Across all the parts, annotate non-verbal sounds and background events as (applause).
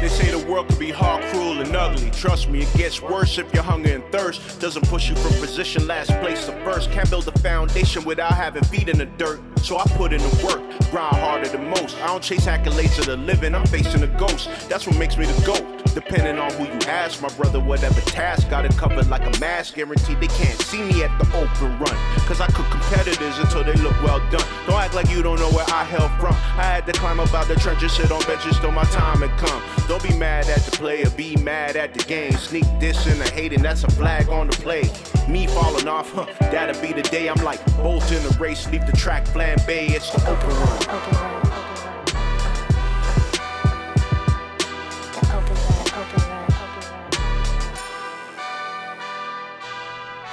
They say the world can be hard, cruel, and ugly. Trust me, it gets worse if your hunger and thirst doesn't push you from position last place to first. Can't build a foundation without having feet in the dirt. So I put in the work, grind harder than most. I don't chase accolades of the living, I'm facing a ghost. That's what makes me the GOAT. Depending on who you ask, my brother, whatever task, got it covered like a mask. Guaranteed they can't see me at the open run. Cause I cook competitors until they look well done. Don't act like you don't know where I hail from. I had to climb up out the trenches, sit on benches till my time had come. Don't be mad at the player, be mad at the game. Sneak this and the hating, that's a flag on the play. Me falling off, huh, that'll be the day I'm like bolt in the race, leave the track flambe, it's the open run. Open run,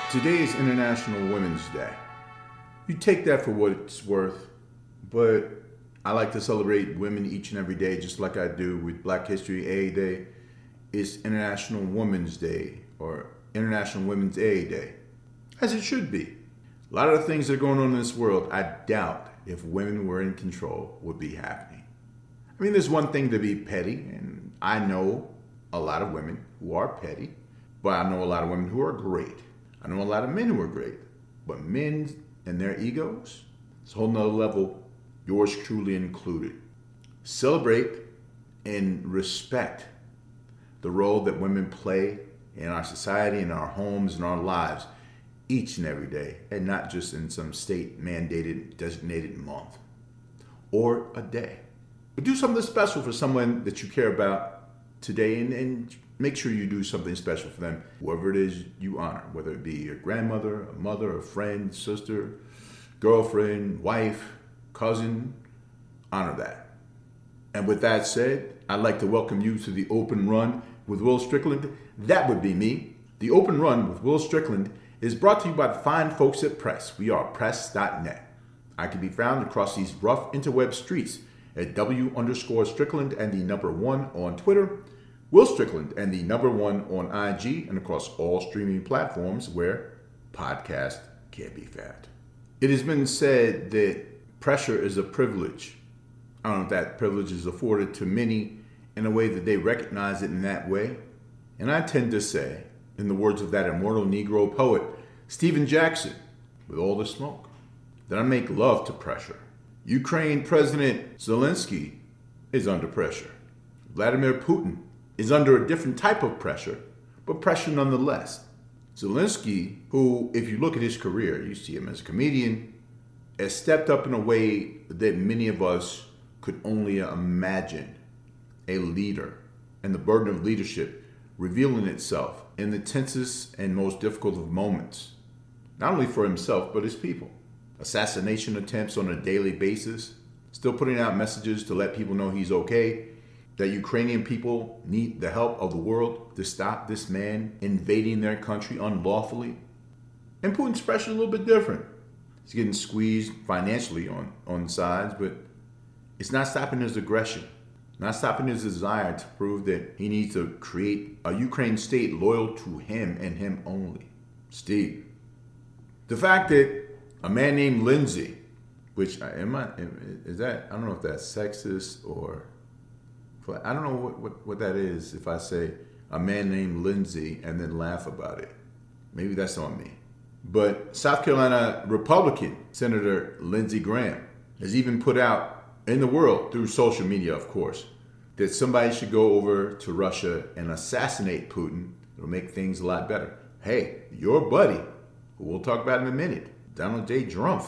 Today is International Women's Day. You take that for what it's worth, but I like to celebrate women each and every day, just like I do with Black History A Day. It's International Women's Day or International Women's A Day, as it should be. A lot of the things that are going on in this world, I doubt if women were in control would be happening. I mean, there's one thing to be petty, and I know a lot of women who are petty, but I know a lot of women who are great. I know a lot of men who are great, but men and their egos, it's a whole nother level, yours truly included. Celebrate and respect the role that women play in our society, in our homes, in our lives, each and every day, and not just in some state mandated, designated month or a day. But do something special for someone that you care about today and, and make sure you do something special for them, whoever it is you honor, whether it be your grandmother, a mother, a friend, sister, girlfriend, wife, cousin, honor that. And with that said, I'd like to welcome you to the Open Run with Will Strickland. That would be me. The Open Run with Will Strickland is brought to you by the fine folks at Press. We are press.net. I can be found across these rough interweb streets at W underscore Strickland and the number one on Twitter, Will Strickland and the number one on IG, and across all streaming platforms where podcast can be found. It has been said that pressure is a privilege. I don't know if that privilege is afforded to many in a way that they recognize it in that way. And I tend to say, in the words of that immortal Negro poet, Stephen Jackson, with all the smoke, that I make love to pressure. Ukraine President Zelensky is under pressure. Vladimir Putin is under a different type of pressure, but pressure nonetheless. Zelensky, who, if you look at his career, you see him as a comedian, has stepped up in a way that many of us could only imagine a leader and the burden of leadership revealing itself in the tensest and most difficult of moments, not only for himself, but his people. Assassination attempts on a daily basis, still putting out messages to let people know he's okay, that Ukrainian people need the help of the world to stop this man invading their country unlawfully. And Putin's pressure is a little bit different. He's getting squeezed financially on, on sides, but it's not stopping his aggression, not stopping his desire to prove that he needs to create a Ukraine state loyal to him and him only. Steve, the fact that a man named Lindsay, which am I is that I don't know if that's sexist or I don't know what, what, what that is if I say a man named Lindsay and then laugh about it. Maybe that's on me. But South Carolina Republican Senator Lindsey Graham has even put out in the world through social media, of course, that somebody should go over to Russia and assassinate Putin. It'll make things a lot better. Hey, your buddy, who we'll talk about in a minute, Donald J. Trump,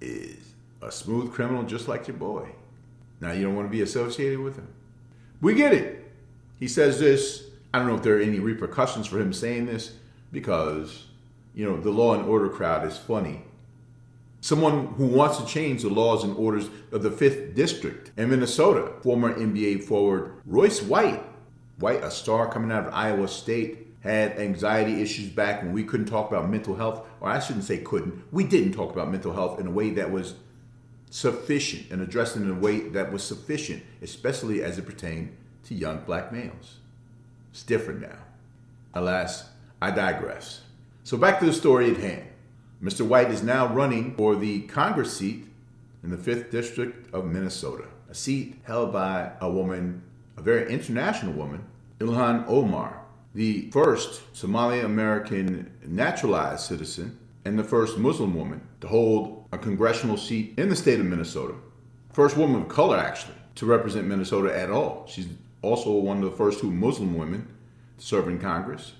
is a smooth criminal just like your boy. Now you don't want to be associated with him. We get it. He says this. I don't know if there are any repercussions for him saying this because, you know, the law and order crowd is funny. Someone who wants to change the laws and orders of the 5th District in Minnesota, former NBA forward Royce White, White, a star coming out of Iowa State, had anxiety issues back when we couldn't talk about mental health, or I shouldn't say couldn't, we didn't talk about mental health in a way that was sufficient and addressed in a way that was sufficient, especially as it pertained to young black males. It's different now. Alas, I digress. So back to the story at hand. Mr. White is now running for the Congress seat in the 5th District of Minnesota, a seat held by a woman a very international woman, Ilhan Omar, the first Somali American naturalized citizen and the first Muslim woman to hold a congressional seat in the state of Minnesota. First woman of color, actually, to represent Minnesota at all. She's also one of the first two Muslim women to serve in Congress.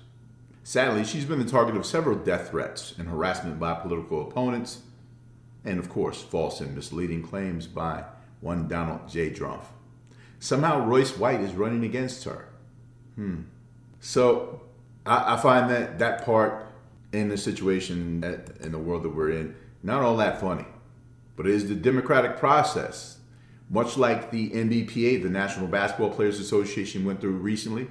Sadly, she's been the target of several death threats and harassment by political opponents, and of course, false and misleading claims by one Donald J. Trump. Somehow Royce White is running against her. Hmm. So I, I find that that part in the situation that, in the world that we're in not all that funny, but it is the democratic process, much like the NBPA, the National Basketball Players Association, went through recently.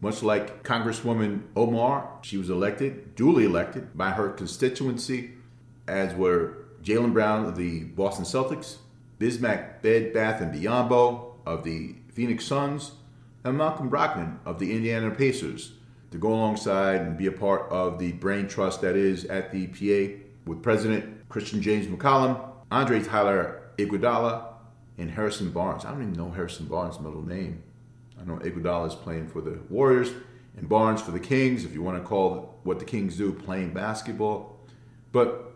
Much like Congresswoman Omar, she was elected, duly elected by her constituency, as were Jaylen Brown of the Boston Celtics, Bismack Bed Bath and Biyombo of the Phoenix Suns, and Malcolm Brogdon of the Indiana Pacers to go alongside and be a part of the brain trust that is at the PA with President Christian James McCollum, Andre Tyler Iguodala, and Harrison Barnes. I don't even know Harrison Barnes' middle name. I know Iguodala is playing for the Warriors and Barnes for the Kings, if you want to call what the Kings do playing basketball. But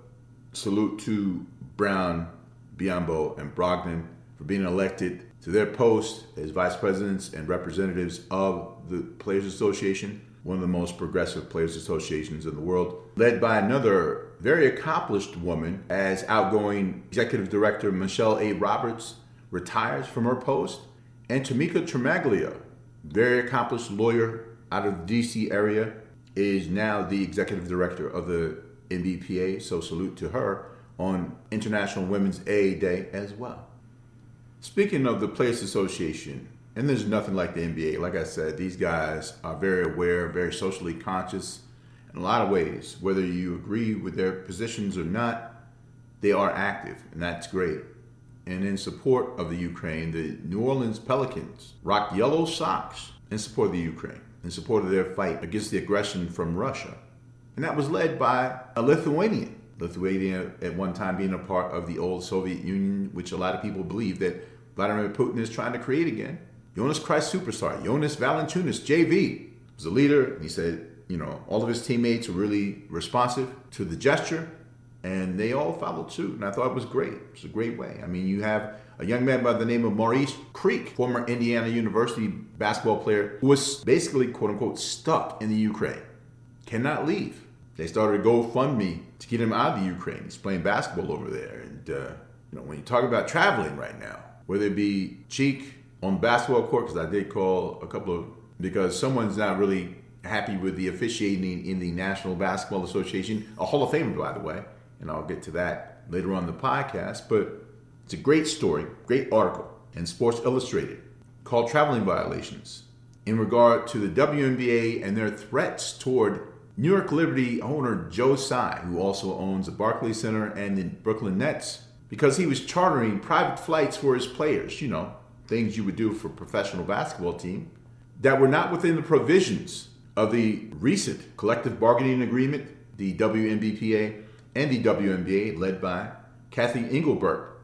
salute to Brown, Biyombo, and Brogdon for being elected to their post as vice presidents and representatives of the Players Association, one of the most progressive players associations in the world, led by another very accomplished woman as outgoing executive director Michelle A. Roberts retires from her post, and Tamika Tremaglia, very accomplished lawyer out of the DC area, is now the executive director of the NBPA. So salute to her on International Women's A Day as well. Speaking of the Players Association, and there's nothing like the NBA. Like I said, these guys are very aware, very socially conscious in a lot of ways. Whether you agree with their positions or not, they are active, and that's great. And in support of the Ukraine, the New Orleans Pelicans rocked yellow socks in support of the Ukraine, in support of their fight against the aggression from Russia. And that was led by a Lithuanian. Lithuania, at one time, being a part of the old Soviet Union, which a lot of people believe that Vladimir Putin is trying to create again. Jonas Christ superstar, Jonas Valanciunas, JV, was a leader. He said, you know, all of his teammates were really responsive to the gesture, and they all followed suit. And I thought it was great. It's a great way. I mean, you have a young man by the name of Maurice Creek, former Indiana University basketball player, who was basically, quote unquote, stuck in the Ukraine, cannot leave. They started a GoFundMe to get him out of the Ukraine. He's playing basketball over there. And, uh, you know, when you talk about traveling right now, whether it be Cheek on basketball court, because I did call a couple of, because someone's not really happy with the officiating in the National Basketball Association, a Hall of Famer, by the way, and I'll get to that later on the podcast. But it's a great story, great article in Sports Illustrated called Traveling Violations in regard to the WNBA and their threats toward New York Liberty owner Joe Tsai, who also owns the Barclays Center and the Brooklyn Nets, because he was chartering private flights for his players, you know, things you would do for a professional basketball team, that were not within the provisions of the recent collective bargaining agreement, the WNBPA and the WNBA, led by Cathy Engelbert.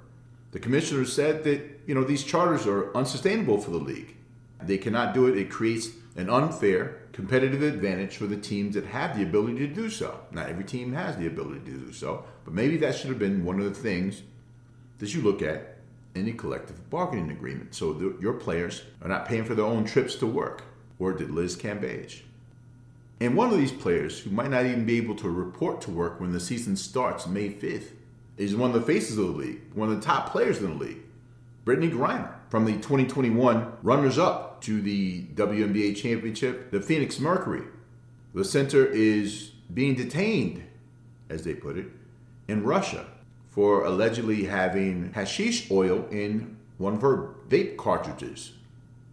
The commissioner said that you know these charters are unsustainable for the league. They cannot do it. It creates an unfair competitive advantage for the teams that have the ability to do so. Not every team has the ability to do so, but maybe that should have been one of the things that you look at the collective bargaining agreement. So the, your players are not paying for their own trips to work. Or did Liz Cambage? And one of these players, who might not even be able to report to work when the season starts May 5th, is one of the faces of the league, one of the top players in the league, Brittney Griner, from the 2021 runners up to the WNBA championship, the Phoenix Mercury. The center is being detained, as they put it, in Russia for allegedly having hashish oil in one of her vape cartridges.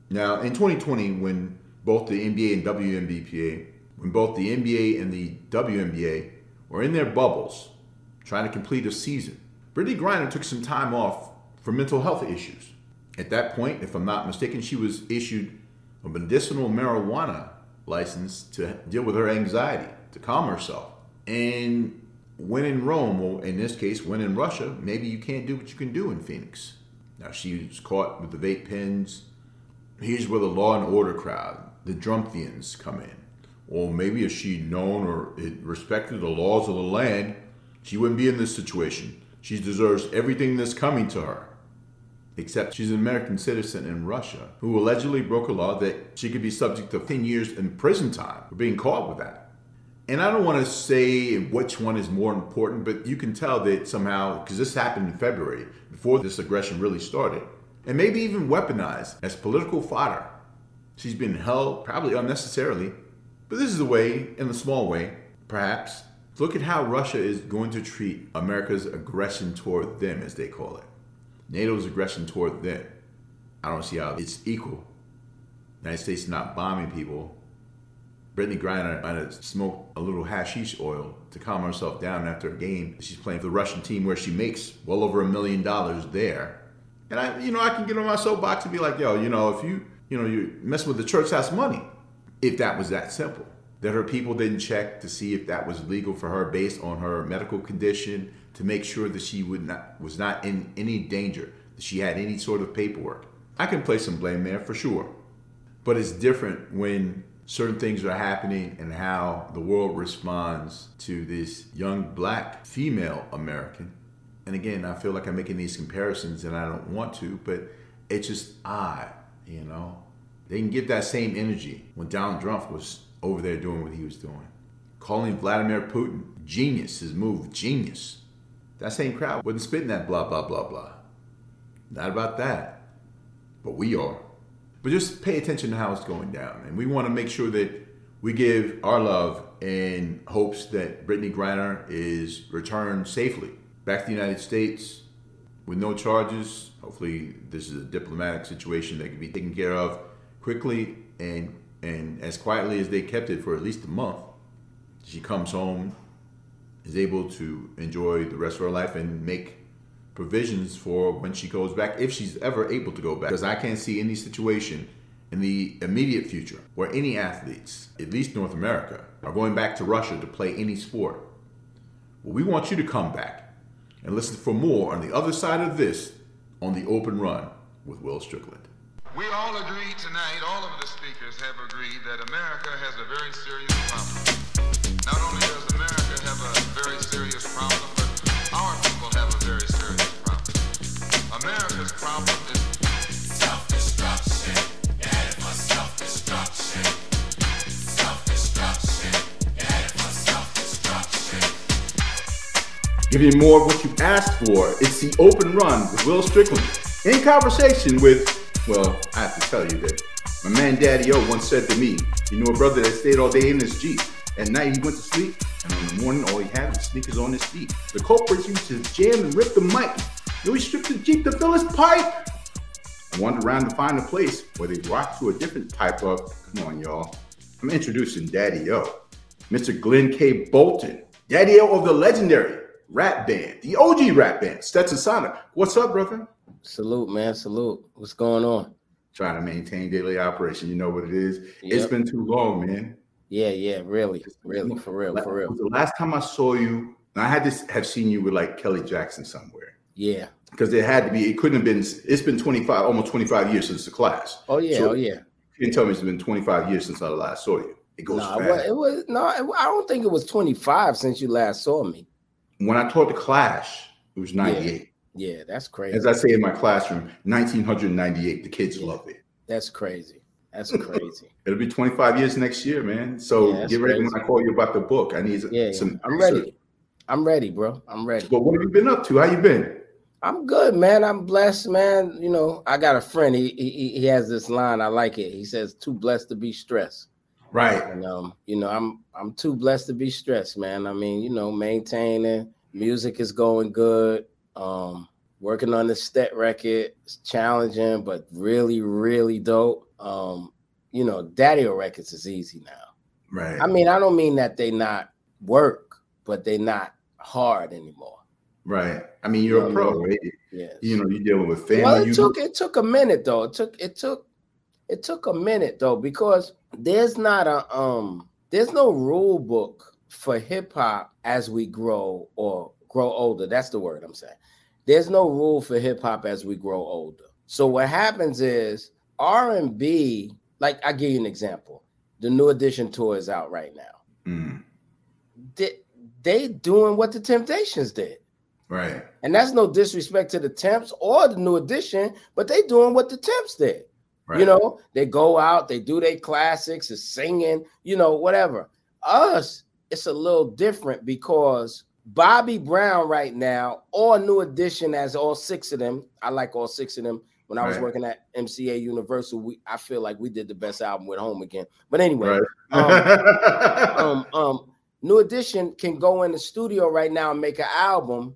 Now, in 2020, when both the NBA and WNBPA when both the NBA and the WNBA were in their bubbles trying to complete a season. Brittney Griner took some time off for mental health issues. At that point, if I'm not mistaken, she was issued a medicinal marijuana license to deal with her anxiety, to calm herself. And when in Rome, or in this case, when in Russia, maybe you can't do what you can do in Phoenix. Now, she was caught with the vape pens here's where the law and order crowd, the Drumpfians, come in. Or maybe if she'd known or respected the laws of the land, she wouldn't be in this situation. She deserves everything that's coming to her. Except she's an American citizen in Russia who allegedly broke a law that she could be subject to 10 years in prison time for being caught with that. And I don't want to say which one is more important, but you can tell that somehow, because this happened in February, before this aggression really started, and maybe even weaponized as political fodder. She's been held, probably unnecessarily, but this is a way, in a small way, perhaps. Look at how Russia is going to treat America's aggression toward them, as they call it. NATO's aggression toward them. I don't see how it's equal. The United States not bombing people. Brittney Griner might have smoked a little hashish oil to calm herself down after a game. She's playing for the Russian team where she makes well over a million dollars there. And I, you know, I can get on my soapbox and be like, yo, you know, if you, you know, you messing with the church house money, if that was that simple. That her people didn't check to see if that was legal for her based on her medical condition to make sure that she would not was not in any danger, that she had any sort of paperwork. I can place some blame there for sure. But it's different when certain things are happening and how the world responds to this young black female American. And again, I feel like I'm making these comparisons and I don't want to, but it's just odd, you know. They can give that same energy when Donald Trump was over there doing what he was doing. Calling Vladimir Putin genius, his move, genius. That same crowd wasn't spitting that blah, blah, blah, blah. Not about that. But we are. But just pay attention to how it's going down. And we want to make sure that we give our love in hopes that Brittney Griner is returned safely back to the United States with no charges. Hopefully, this is a diplomatic situation that can be taken care of quickly and and as quietly as they kept it for at least a month. She comes home, is able to enjoy the rest of her life and make provisions for when she goes back, if she's ever able to go back. Because I can't see any situation in the immediate future where any athletes, at least North America, are going back to Russia to play any sport. Well, we want you to come back and listen for more on the other side of this on the open run with Will Strickland. We all agree tonight, all of the speakers have agreed that America has a very serious problem. Not only does America have a very serious problem, but our America's problem is Self-destruction. Giving you more of what you asked for. It's the open run with Will Strickland. In conversation with, well, I have to tell you that my man Daddy O once said to me, you know a brother that stayed all day in his Jeep. At night he went to sleep, and in the morning all he had was sneakers on his feet. The culprits used to jam and rip the mic. He stripped the Jeep to fill his pipe. I wandered around to find a place where they rock to a different type of, come on y'all. I'm introducing Daddy O, Mr. Glenn K. Bolton, Daddy O of the legendary rap band, the OG rap band, Stetsasonic. What's up, brother? Salute, man. Salute. What's going on? Trying to maintain daily operation. You know what it is. It's been too long, man. Yeah, yeah, really, really, for real, for real. The last time I saw you, I had to have seen you with like Kelly Jackson somewhere. Yeah. Because it had to be, it couldn't have been, it's been 25, almost 25 years since the class. Oh yeah, So- oh yeah. You didn't tell me it's been 25 years since I last saw you. It goes No, it fast. was, it was no. It, I don't think it was 25 since you last saw me. when I taught the class, it was 98. Yeah, that's crazy. As I say in my classroom, 1998. The kids Yeah. love it. That's crazy. That's (laughs) crazy. It'll be 25 years next year, man. So Yeah, get ready when. I call you about the book. I need Yeah, yeah. some. I'm ready. I'm ready, bro. I'm ready. But what have you been up to? How you been? I'm good, man. I'm blessed, man. You know, I got a friend. He he, he has this line. I like it. He says, "Too blessed to be stressed." Right. And um, you know, I'm I'm too blessed to be stressed, man. I mean, you know, maintaining music is going good. Um, working on the stet record is challenging, but really, really dope. Um, you know, Daddy Records is easy now. Right. I mean, I don't mean that they not work, but they not hard anymore. Right. I mean, you're a pro, right? Yeah. You know, you're dealing with family. Well, it you took it took a minute though. It took it took it took a minute though because there's not a um there's no rule book for hip hop as we grow or grow older. That's the word I'm saying. There's no rule for hip hop as we grow older. So what happens is R and B, like I give you an example. The New Edition tour is out right now. Mm, They, they doing what the Temptations did. Right. And that's no disrespect to the Temps or the New Edition, but they doing what the Temps did. Right. You know, they go out, they do their classics, is singing, you know, whatever. Us, it's a little different because Bobby Brown right now, or New Edition, as all six of them. I like all six of them. When I was Right. working at MCA Universal, we I feel like we did the best album with Home Again. But anyway, Right. um, (laughs) um, New Edition can go in the studio right now and make an album,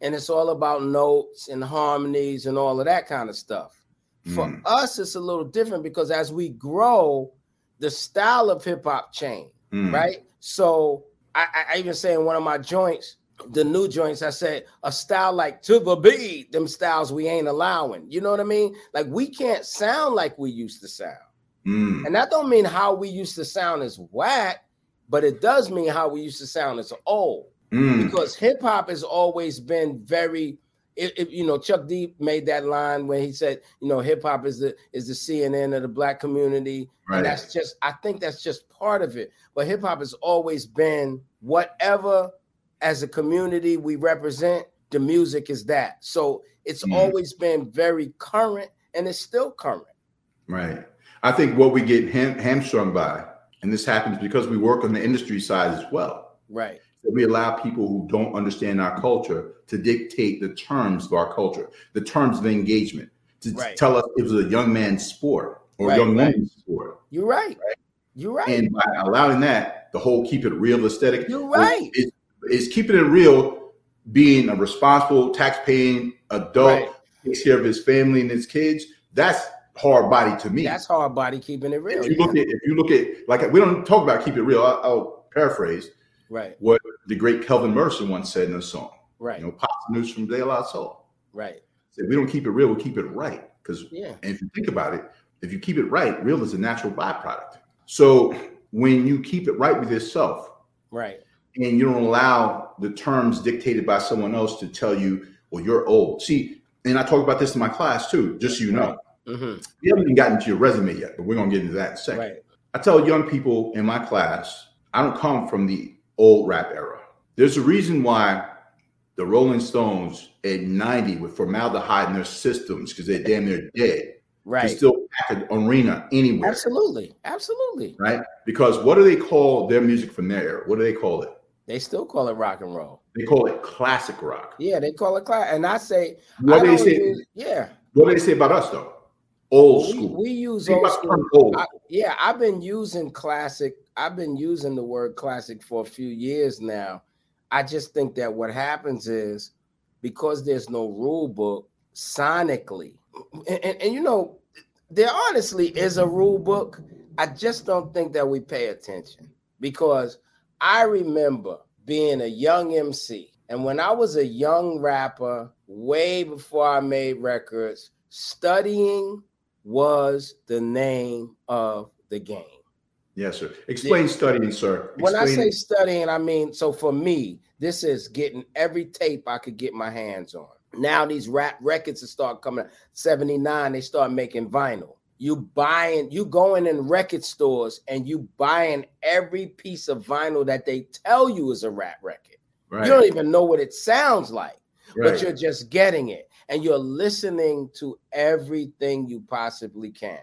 and it's all about notes and harmonies and all of that kind of stuff. For Mm. us, it's a little different because as we grow, the style of hip hop changed, Mm, right? So I, I- even say in one of my joints, the new joints, I said a style like to the beat, them styles we ain't allowing. You know what I mean? Like we can't sound like we used to sound. mm, And that don't mean how we used to sound is whack, but it does mean how we used to sound is old. Mm. Because hip hop has always been very, if, if, you know, Chuck D made that line when he said, you know, hip hop is the is the CNN of the black community, Right. and that's just, I think that's just part of it. But hip hop has always been whatever, as a community we represent. The music is that, so it's Mhm. always been very current, and it's still current. Right. I think what we get ham- hamstrung by, and this happens because we work on the industry side as well, Right. We allow people who don't understand our culture to dictate the terms of our culture, the terms of engagement, to Right. tell us it was a young man's sport or Right, a young right. woman's sport. You're right. You're right. And by allowing that, the whole keep it real aesthetic You're right. is, is keeping it real, being a responsible, tax-paying adult, Right. takes care of his family and his kids. That's hard body to me. That's hard body keeping it real. if you look at if you look at like we don't talk about keep it real. I'll, I'll paraphrase right, what the great Kelvin Mercer once said in a song. right, You know, pop news from De La Soul. right. Said we don't keep it real, we keep it right. Because Yeah, and if you think about it, if you keep it right, real is a natural byproduct. So when you keep it right with yourself right, and you don't allow the terms dictated by someone else to tell you, well, you're old. See, and I talk about this in my class too, just so you know. hmm We haven't even gotten to your resume yet, but we're gonna get into that in a second. right, I tell young people in my class, I don't come from the old rap era. There's a reason why the Rolling Stones at 90 with formaldehyde in their systems because they're damn near dead. Right. still pack an arena anywhere, Absolutely, absolutely. right? Because what do they call their music from their era? What do they call it? They still call it rock and roll. They call it classic rock. Yeah, they call it class. And I say, What I do they say? use- yeah, What do they say about us though? Old we, school. we use Think old the school. old. I- yeah, I've been using classic. I've been using the word classic for a few years now. I just think that what happens is because there's no rule book sonically, and, and, and you know, there honestly is a rule book. I just don't think that we pay attention because I remember being a young MC. And when I was a young rapper, way before I made records, studying was the name of the game. Yes, sir. Explain studying, sir. When I Explain say studying, I mean, so for me, this is getting every tape I could get my hands on. Now these rap records that start coming 79, they start making vinyl. You buying, you going in record stores and you buying every piece of vinyl that they tell you is a rap record. right, You don't even know what it sounds like right. but you're just getting it and you're listening to everything you possibly can.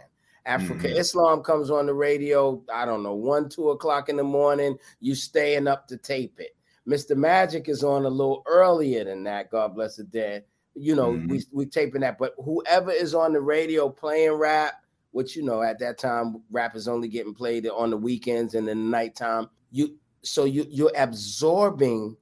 Afrika Mhm. Islam comes on the radio, I don't know, one, two o'clock in the morning. You staying up to tape it. Mr. Magic is on a little earlier than that. God bless the dead. You know, Mhm. we we taping that, but whoever is on the radio playing rap, which you know at that time rap is only getting played on the weekends and in the nighttime. You so you you're absorbing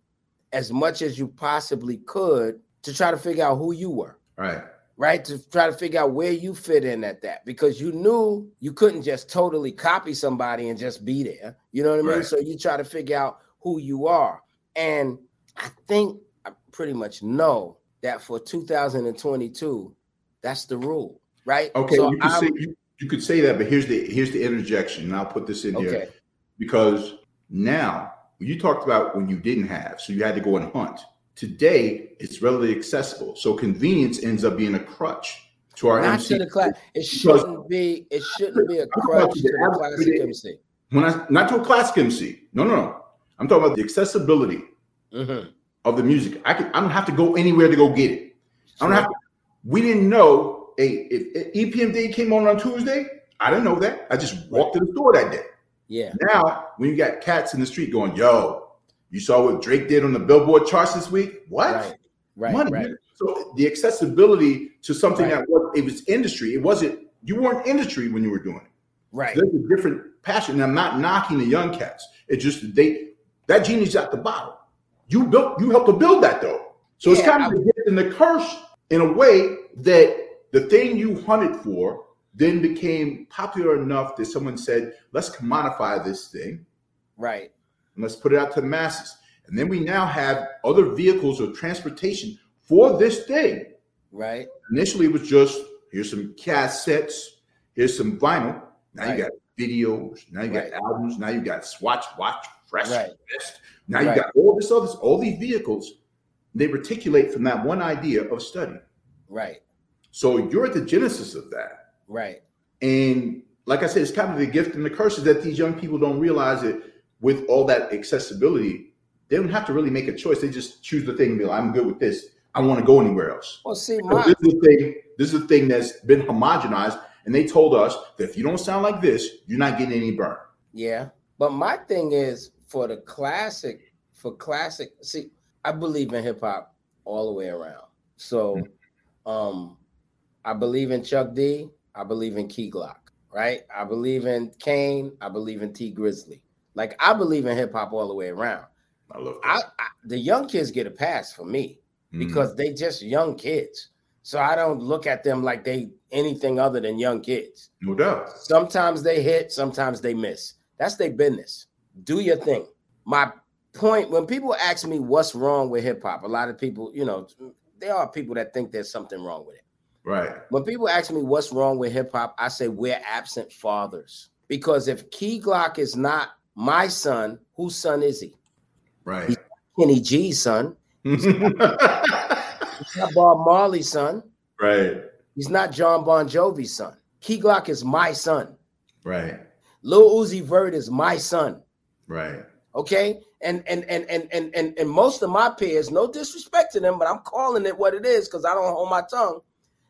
as much as you possibly could to try to figure out who you were, right. Right? To try to figure out where you fit in at that because you knew you couldn't just totally copy somebody and just be there. You know what I mean? Right. So you try to figure out who you are. And I think I pretty much know that for 2022, that's the rule, right? Okay, So you could say you, you could say that, but here's the here's the interjection, and I'll put this in here because now you talked about when you didn't have, so you had to go and hunt. Today, it's readily accessible, so convenience ends up being a crutch to our Not MC. to the class. It shouldn't be. It shouldn't be a crutch to the classic MC. When I not to a classic MC. No, no, no. I'm talking about the accessibility hmm of the music. I can I don't have to go anywhere to go get it. I don't have to. We didn't know. Hey, if, if EPMD came on on Tuesday, I didn't know that. I just walked to the store that day. Yeah. Now, when you got cats in the street going, "Yo, you saw what Drake did on the Billboard charts this week? What? Right. Right. Money. Right. So the accessibility to something Right. that was it was industry. It wasn't you weren't industry when you were doing it. Right. There's a different passion. And I'm not knocking the young cats. It's just that they that genie's at the bottom. You built you helped to build that though. So it's Yeah, kind of the gift and the curse in a way that the thing you hunted for then became popular enough that someone said, let's commodify this thing Right. And let's put it out to the masses. And then we now have other vehicles of transportation for this thing. Right. Initially, it was just here's some cassettes, here's some vinyl. Now Right. you got videos, now you got albums, now you got Swatch, Watch, Fresh, Right. Best. Now you Right. got all this other, all these vehicles. They reticulate from that one idea of study. Right. So you're at the genesis of that. Right. And like I said, it's kind of the gift and the curse is that these young people don't realize that with all that accessibility, they don't have to really make a choice. They just choose the thing and be like, I'm good with this. I don't want to go anywhere else. Well, see, So my this is the thing. This is the thing that's been homogenized, and they told us that if you don't sound like this, you're not getting any burn. Yeah. But my thing is for the classic, for classic, see, I believe in hip hop all the way around. So um I believe in Chuck D, I believe in Key Glock, right? I believe in Kane, I believe in Tee Grizzley. Like I believe in hip hop all the way around. I love I, that. I the young kids get a pass for me Mm. because they just young kids. So I don't look at them like they anything other than young kids. no doubt. Sometimes they hit, sometimes they miss. That's their business. Do your thing. My point when people ask me what's wrong with hip hop, a lot of people, you know, there are people that think there's something wrong with it. Right. When people ask me what's wrong with hip hop, I say we're absent fathers. Because if Key Glock is not my son, whose son is he? Right. Kenny G's son. (laughs) He's not Bob Marley's son. right. He's not John Bon Jovi's son. Key Glock is my son. Right. Lil Uzi Vert is my son. Right. Okay. And and and and and and, and most of my peers, no disrespect to them, but I'm calling it what it is because I don't hold my tongue.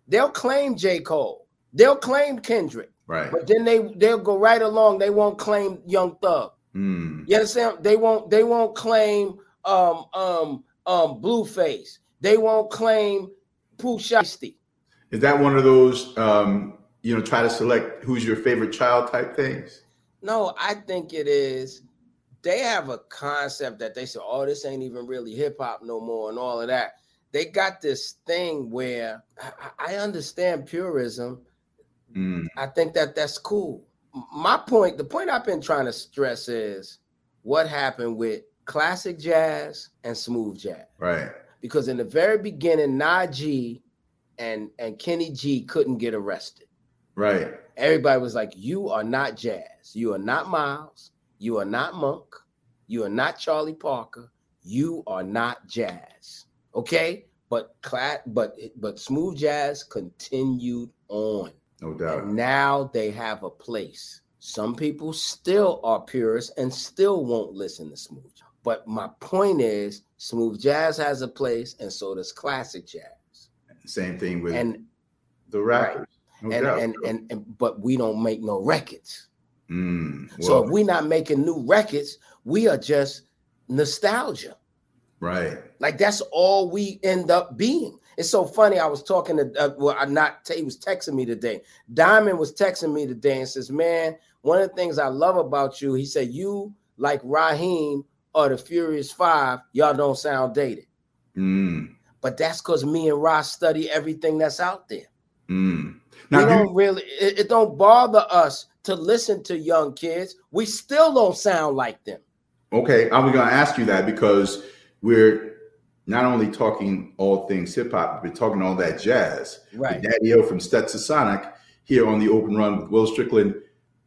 They'll claim J. Cole. They'll claim Kendrick, Right. but then they they'll go right along. They won't claim Young Thug. Mm. You understand? They won't they won't claim um um um Blueface. They won't claim Pooh Shiesty. Is that one of those um, you know, try to select who's your favorite child type things? No, I think it is. They have a concept that they say, "Oh, this ain't even really hip hop no more," and all of that. They got this thing where I, I understand purism. Mm. I think that that's cool. My point, the point I've been trying to stress is what happened with classic jazz and smooth jazz. Right. Because in the very beginning, Najee and and Kenny G couldn't get arrested. Right. Everybody was like, "You are not jazz. You are not Miles. You are not Monk. You are not Charlie Parker. You are not jazz." Okay, but cla- but but smooth jazz continued on, No doubt. and now they have a place. Some people still are purists and still won't listen to smooth. jazz. But my point is, smooth jazz has a place, and so does classic jazz. Same thing with And the rappers. No and, doubt. and and and but we don't make no records. Mm. So if we're not making new records, we are just nostalgia. right. Like that's all we end up being. It's so funny. I was talking to uh, well, I'm not. He was texting me today. Diamond was texting me today and says, "Man, one of the things I love about you," he said, "You like Raheem or the Furious Five. Y'all don't sound dated, Mm. but that's because me and Ross study everything that's out there. Mm. we Now, do don't really. It, it don't bother us to listen to young kids. We still don't sound like them." Okay, I was going to ask you that because we're not only talking all things hip hop, we're talking all that jazz. Right. With Daddy O from Stetsasonic here on the open run with Will Strickland.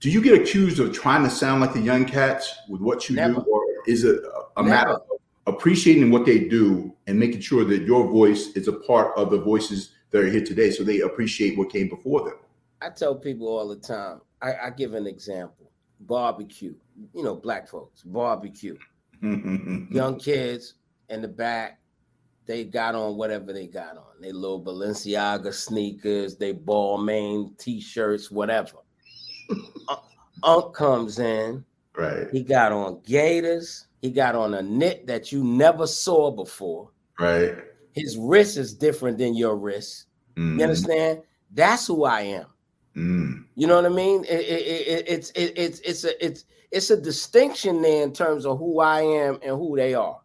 Do you get accused of trying to sound like the young cats with what you Never. do, or is it a, a matter of appreciating what they do and making sure that your voice is a part of the voices that are here today, so they appreciate what came before them. I tell people all the time. I, I give an example: barbecue. You know, black folks barbecue. (laughs) Young kids in the back, they got on whatever they got on. They little Balenciaga sneakers, they Balmain t-shirts, whatever. Un- (laughs) Unc comes in. right, He got on gators. He got on a knit that you never saw before. right. His wrist is different than your wrist. Mm, You understand? That's who I am. mm, You know what I mean? It, it, it, it's it, it's it's a it's it's a distinction there in terms of who I am and who they are.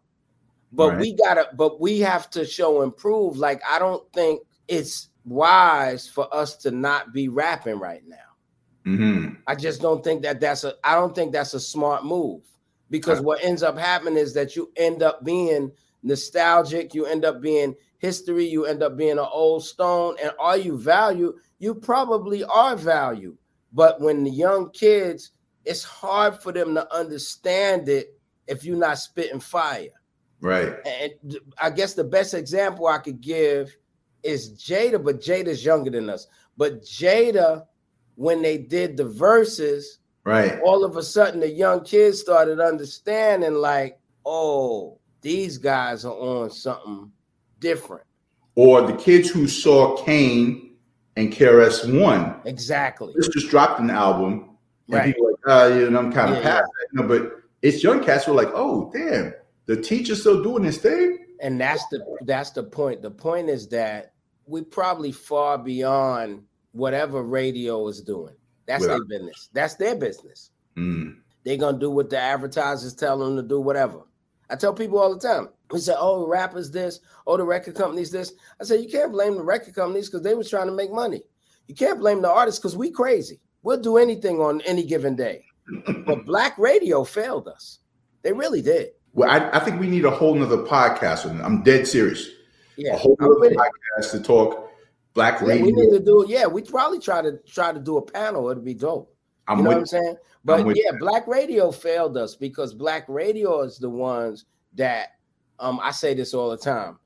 But Right. we gotta, but we have to show and prove. Like I don't think it's wise for us to not be rapping right now. mhm. I just don't think that that's a. I don't think that's a smart move because what ends up happening is that you end up being nostalgic. You end up being history. You end up being an old stone. And are you valued? You probably are valued. But when the young kids, it's hard for them to understand it if you're not spitting fire. Right. And I guess the best example I could give is Jada, but Jada's younger than us. But Jada, when they did the Verzuz, Right. all of a sudden the young kids started understanding, like, oh, these guys are on something different. Or the kids who saw Kane and KRS One Exactly. this just dropped an album, and Right. people like, uh, you know, I'm kind of Yeah, past that. You know, but it's young cats who are like, oh, damn, the teacher's still doing this thing. And that's the that's the point. The point is that we're probably far beyond whatever radio is doing. That's their business. That's their business. Mm, They're gonna do what the advertisers tell them to do, whatever. I tell people all the time. We say, "Oh, rappers this, oh, the record companies this." I say, "You can't blame the record companies because they was trying to make money. You can't blame the artists because we crazy. We'll do anything on any given day." (laughs) but Black Radio failed us. They really did. Well, I, I think we need a whole nother podcast. I'm dead serious. Yeah, a whole I'm nother podcast to talk black Yeah, radio. we need to do. Yeah, we probably try to try to do a panel. It'd be dope. I'm you know what I'm saying? But with yeah, that. Black Radio failed us because Black Radio is the ones that um I say this all the time.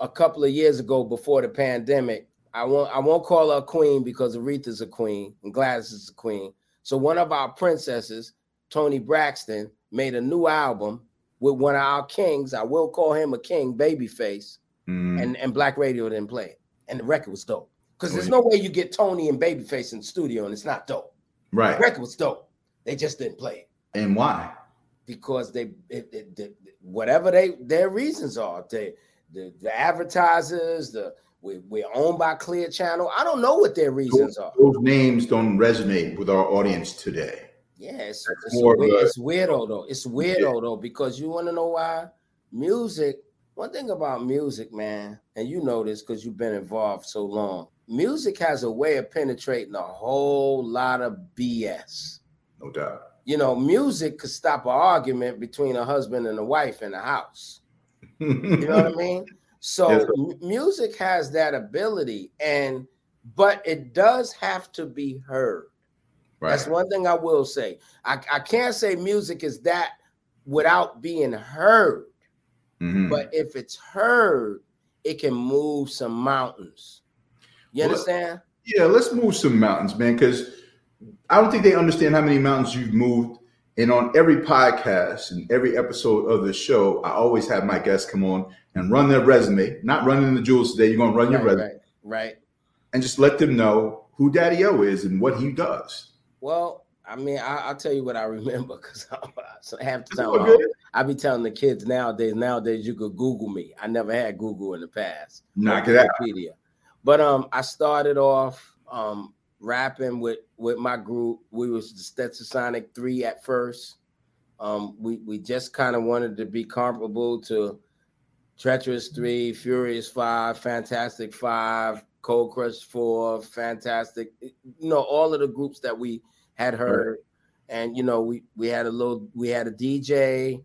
A couple of years ago, before the pandemic, I won't I won't call her a queen because Aretha's a queen and Gladys is a queen. So one of our princesses, Toni Braxton, made a new album with one of our kings. I will call him a king, Babyface, Mm, and and Black Radio didn't play it, and the record was dope. Because there's no way you get Toni and Babyface in the studio and it's not dope. The right. record was dope. They just didn't play it And why? because they it, it, it- whatever they their reasons are. They the, the advertisers, the we, we're owned by Clear Channel. I don't know what their reasons are. Those names don't resonate with our audience today. Yeah, it's, it's, more weird, it's weirdo though. It's weirdo though because you want to know why music. One thing about music, man, and you know this because you've been involved so long. Music has a way of penetrating a whole lot of BS. No doubt. You know, music could stop an argument between a husband and a wife in a house. You know what I mean? (laughs) So Yes, m- music has that ability, and but it does have to be heard. Right. That's one thing I will say. I, I can't say music is that without being heard, Mhm. but if it's heard, it can move some mountains. You Well, understand? Yeah, let's move some mountains, man, because I don't think they understand how many mountains you've moved. And on every podcast and every episode of the show, I always have my guests come on and run their resume. Not running the jewels today. You're gonna run your resume right, right. and just let them know who Daddy O is and what he does. Well, I mean, I, I'll tell you what I remember because (laughs) half the time all I, good. I be telling the kids nowadays. Nowadays, you could Google me. I never had Google in the past. Knock it out. Wikipedia. But um, I started off um rapping with with my group. We was the Stetsasonic Three at first. Um, we we just kind of wanted to be comparable to Treacherous Three, Furious Five, Fantastic Five, Cold Crush Four, Fantastic. You know all of the groups that we had heard, and you know we we had a little we had a DJ,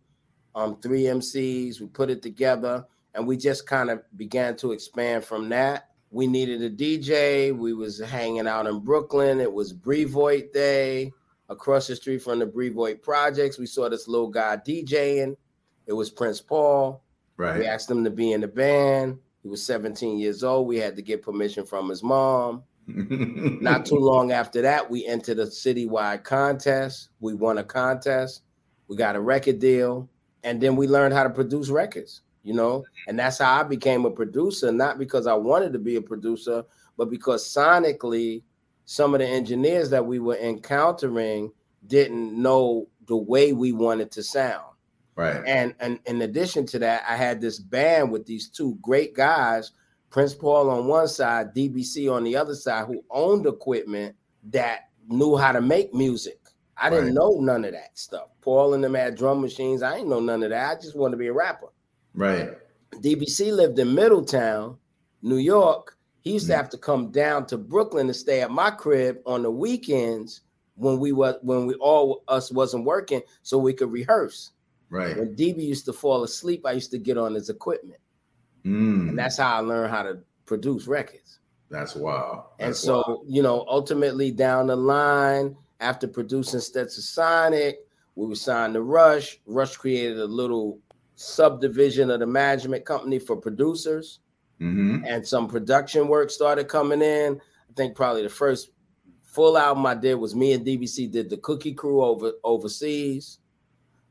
um, three MCs. We put it together, and we just kind of began to expand from that. We needed a DJ. We was hanging out in Brooklyn. It was Brevoort Day across the street from the Brevoort Projects. We saw this little guy DJing. It was Prince Paul. Right. We asked him to be in the band. He was 17 years old. We had to get permission from his mom. (laughs) Not too long after that, we entered a citywide contest. We won a contest. We got a record deal, and then we learned how to produce records. You know, and that's how I became a producer. Not because I wanted to be a producer, but because sonically, some of the engineers that we were encountering didn't know the way we wanted to sound. right. And and in addition to that, I had this band with these two great guys, Prince Paul on one side, DBC on the other side, who owned equipment that knew how to make music. I didn't know none of that stuff. Paul and them had drum machines. I didn't know none of that. I just wanted to be a rapper. Right. DBC lived in Middletown, New York. He used to Mm. have to come down to Brooklyn to stay at my crib on the weekends when we was when we all us wasn't working, so we could rehearse. Right. When DB used to fall asleep, I used to get on his equipment, Mm, and that's how I learned how to produce records. that's wild. And so, wild. you know, ultimately down the line, after producing Stetsasonic, we were signed to Rush. Rush created a little subdivision of the management company for producers, Mhm. and some production work started coming in. I think probably the first full album I did was me and DBC did the Cookie Crew over overseas.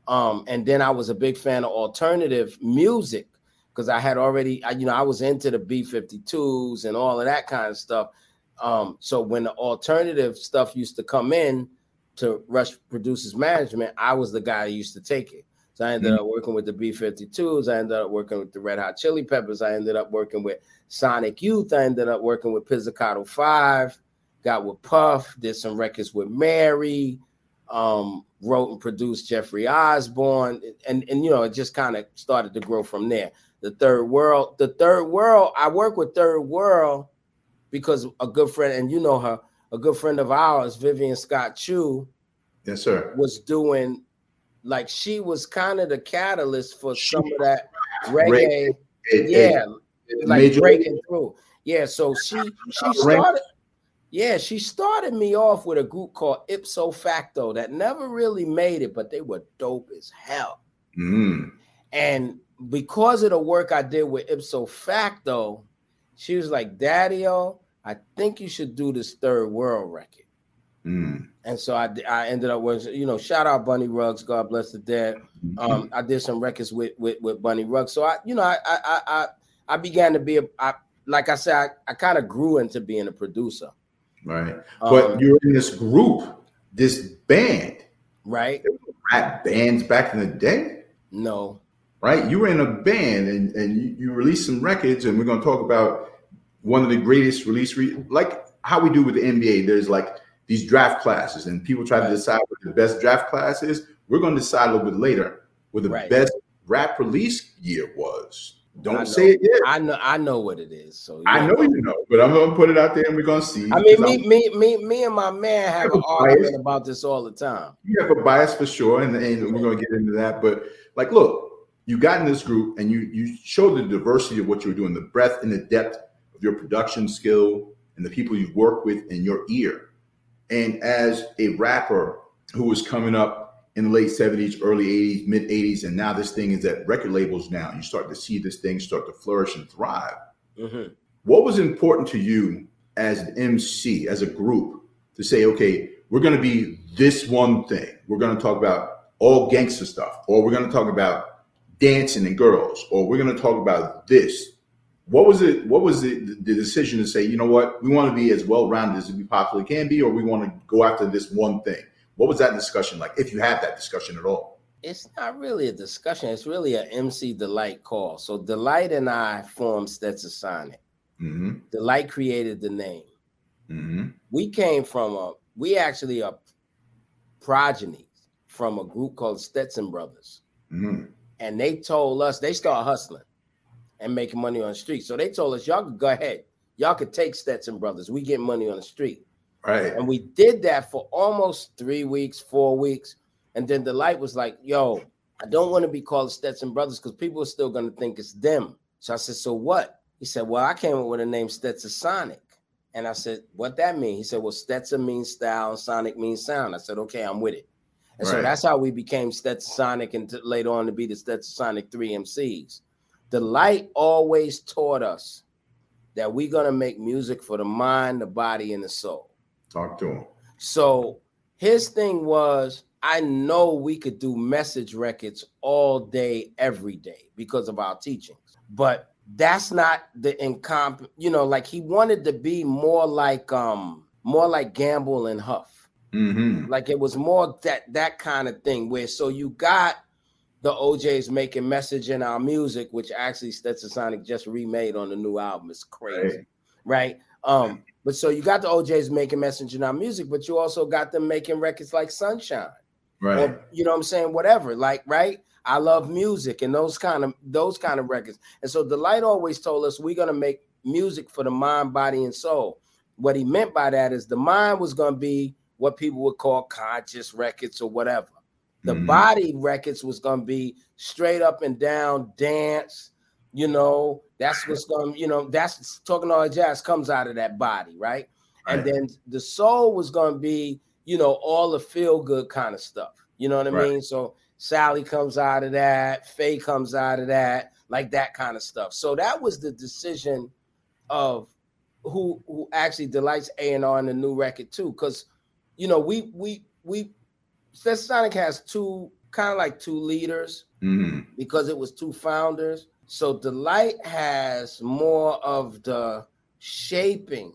Um, and then I was a big fan of alternative music because I had already, I, you know, I was into the B52s and all of that kind of stuff. Um, so when the alternative stuff used to come in to Rush Producers Management, I was the guy who used to take it. So I ended up working with the B52s. I ended up working with the Red Hot Chili Peppers. I ended up working with Sonic Youth. I ended up working with Pizzicato 5. Got with Puff. Did some records with Mary. Um, wrote and produced Jeffrey Osborne. And, and you know, it just kind of started to grow from there. The Third World. The Third World, I work with Third World because a good friend, and you know her, a good friend of ours, Vivian Scott Chew, Yes, sir. was doing like she was kind of the catalyst for She- some of that Reggae. It- it- yeah, it like you- breaking through. Yeah, so she she started. Yeah, she started me off with a group called Ipso Facto that never really made it, but they were dope as hell. Mm, And because of the work I did with Ipso Facto, she was like, Daddy, oh, I think you should do this third world record. mm, And so I, I ended up with, you know, shout out Bunny Rugs, God bless the dead. Um, I did some records with with, with Bunny Rugs. So I, you know, I I I I, began to be a I, like I said, I, I kind of grew into being a producer. right. Um, but you're in this group, this band, right? rap bands back in the day, No. Right? You were in a band and, and you, you released some records, and we're going to talk about one of the greatest release, re- like how we do with the NBA. There's like these draft classes, and people try to decide what the best draft class is. We're going to decide a little bit later what the Right. best rap release year was. Don't know. say it yet. I know I know what it is. So I yeah. know you know, but I'm gonna put it out there and we're gonna see. I mean, me, I'm- me, me, me, and my man have an argument about this all the time. you have a bias for sure, and, and we're gonna get into that. But like, look, you got in this group and you you showed the diversity of what you were doing, the breadth and the depth of your production skill and the people you've worked with in your ear. And as a rapper who was coming up in the late 70s, early 80s, mid 80s, and now this thing is at record labels now, you start to see this thing start to flourish and thrive. Mhm. What was important to you as an MC, as a group, to say, okay, we're going to be this one thing. We're going to talk about all gangster stuff, or we're going to talk about dancing and girls, or we're going to talk about this. What was it? What was the, the decision to say, you know what, we want to be as well rounded as we possibly can be, or we want to go after this one thing? What was that discussion like, if you had that discussion at all? It's not really a discussion. It's really an MC Delite call. So Delite and I formed Stetsasonic. Mm-hmm. Delite created the name. Mm-hmm. We came from a we actually are progeny from a group called Stetson Brothers. Mm-hmm. And they told us they start hustling and making money on the street. So they told us, y'all could go ahead. Y'all could take Stetson Brothers. We get money on the street. Right. And we did that for almost three weeks, four weeks. And then Delite was like, yo, I don't want to be called Stetson Brothers because people are still going to think it's them. So I said, so what? He said, well, I came up with a name Stetsasonic. And I said, what that mean? He said, well, Stetson means style and Sonic means sound. I said, okay, I'm with it. And so that's how we became Stetsasonic and t- later on to be the Stetsasonic 3 MCs. Delite always taught us that we're gonna make music for the mind, the body, and the soul. Talk to him. So his thing was, I know we could do message records all day, every day because of our teachings, but that's not the incomp. You know, like he wanted to be more like um, more like Gamble and Huff. Mm-hmm. Like it was more that that kind of thing where so you got the O'Jays making message in our music, which actually Stetsasonic just remade on the new album. It's crazy, right? Um, but so you got the O'Jays making message in our music, but you also got them making records like Sunshine, Right. or you know what I'm saying, whatever, like right. I love music and those kind of those kind of records. And so Delite always told us we're gonna make music for the mind, body, and soul. What he meant by that is the mind was gonna be what people would call conscious records or whatever. The Mhm. body records was gonna be straight up and down dance. You know, that's what's gonna, you know, that's talking all jazz comes out of that body, right? And Right. then the soul was gonna be, you know, all the feel good kind of stuff. You know what I Right. mean? So Sally comes out of that, Faye comes out of that, like that kind of stuff. So that was the decision of who who actually Delite's A and R in the new record too, because you know we we we Sonic has two kind of like two leaders Mhm. because it was two founders. So Delight has more of the shaping,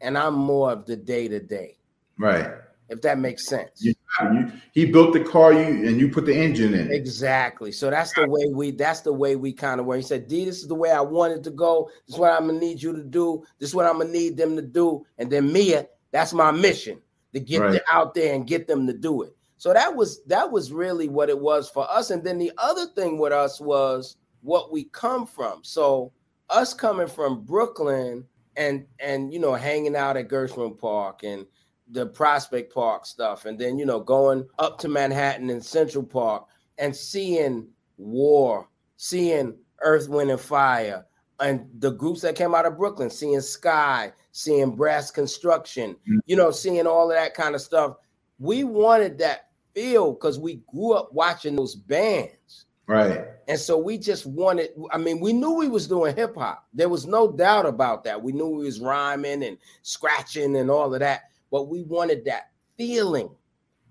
and I'm more of the day to day. Right. If that makes sense. You, you, he built the car, you and you put the engine in. Exactly. So that's the way we that's the way we kind of were. He said, D, this is the way I wanted to go. This is what I'm gonna need you to do. This is what I'm gonna need them to do. And then Mia, that's my mission to get Right. them out there and get them to do it. So that was that was really what it was for us. And then the other thing with us was what we come from. So us coming from Brooklyn and and you know hanging out at Gershwin Park and the Prospect Park stuff, and then you know going up to Manhattan and Central Park and seeing War, seeing Earth, Wind, and Fire, and the groups that came out of Brooklyn, seeing Sky, seeing Brass Construction, Mhm. you know, seeing all of that kind of stuff. We wanted that feel because we grew up watching those bands. Right. And so we just wanted, I mean, we knew we was doing hip hop. There was no doubt about that. We knew we was rhyming and scratching and all of that, but we wanted that feeling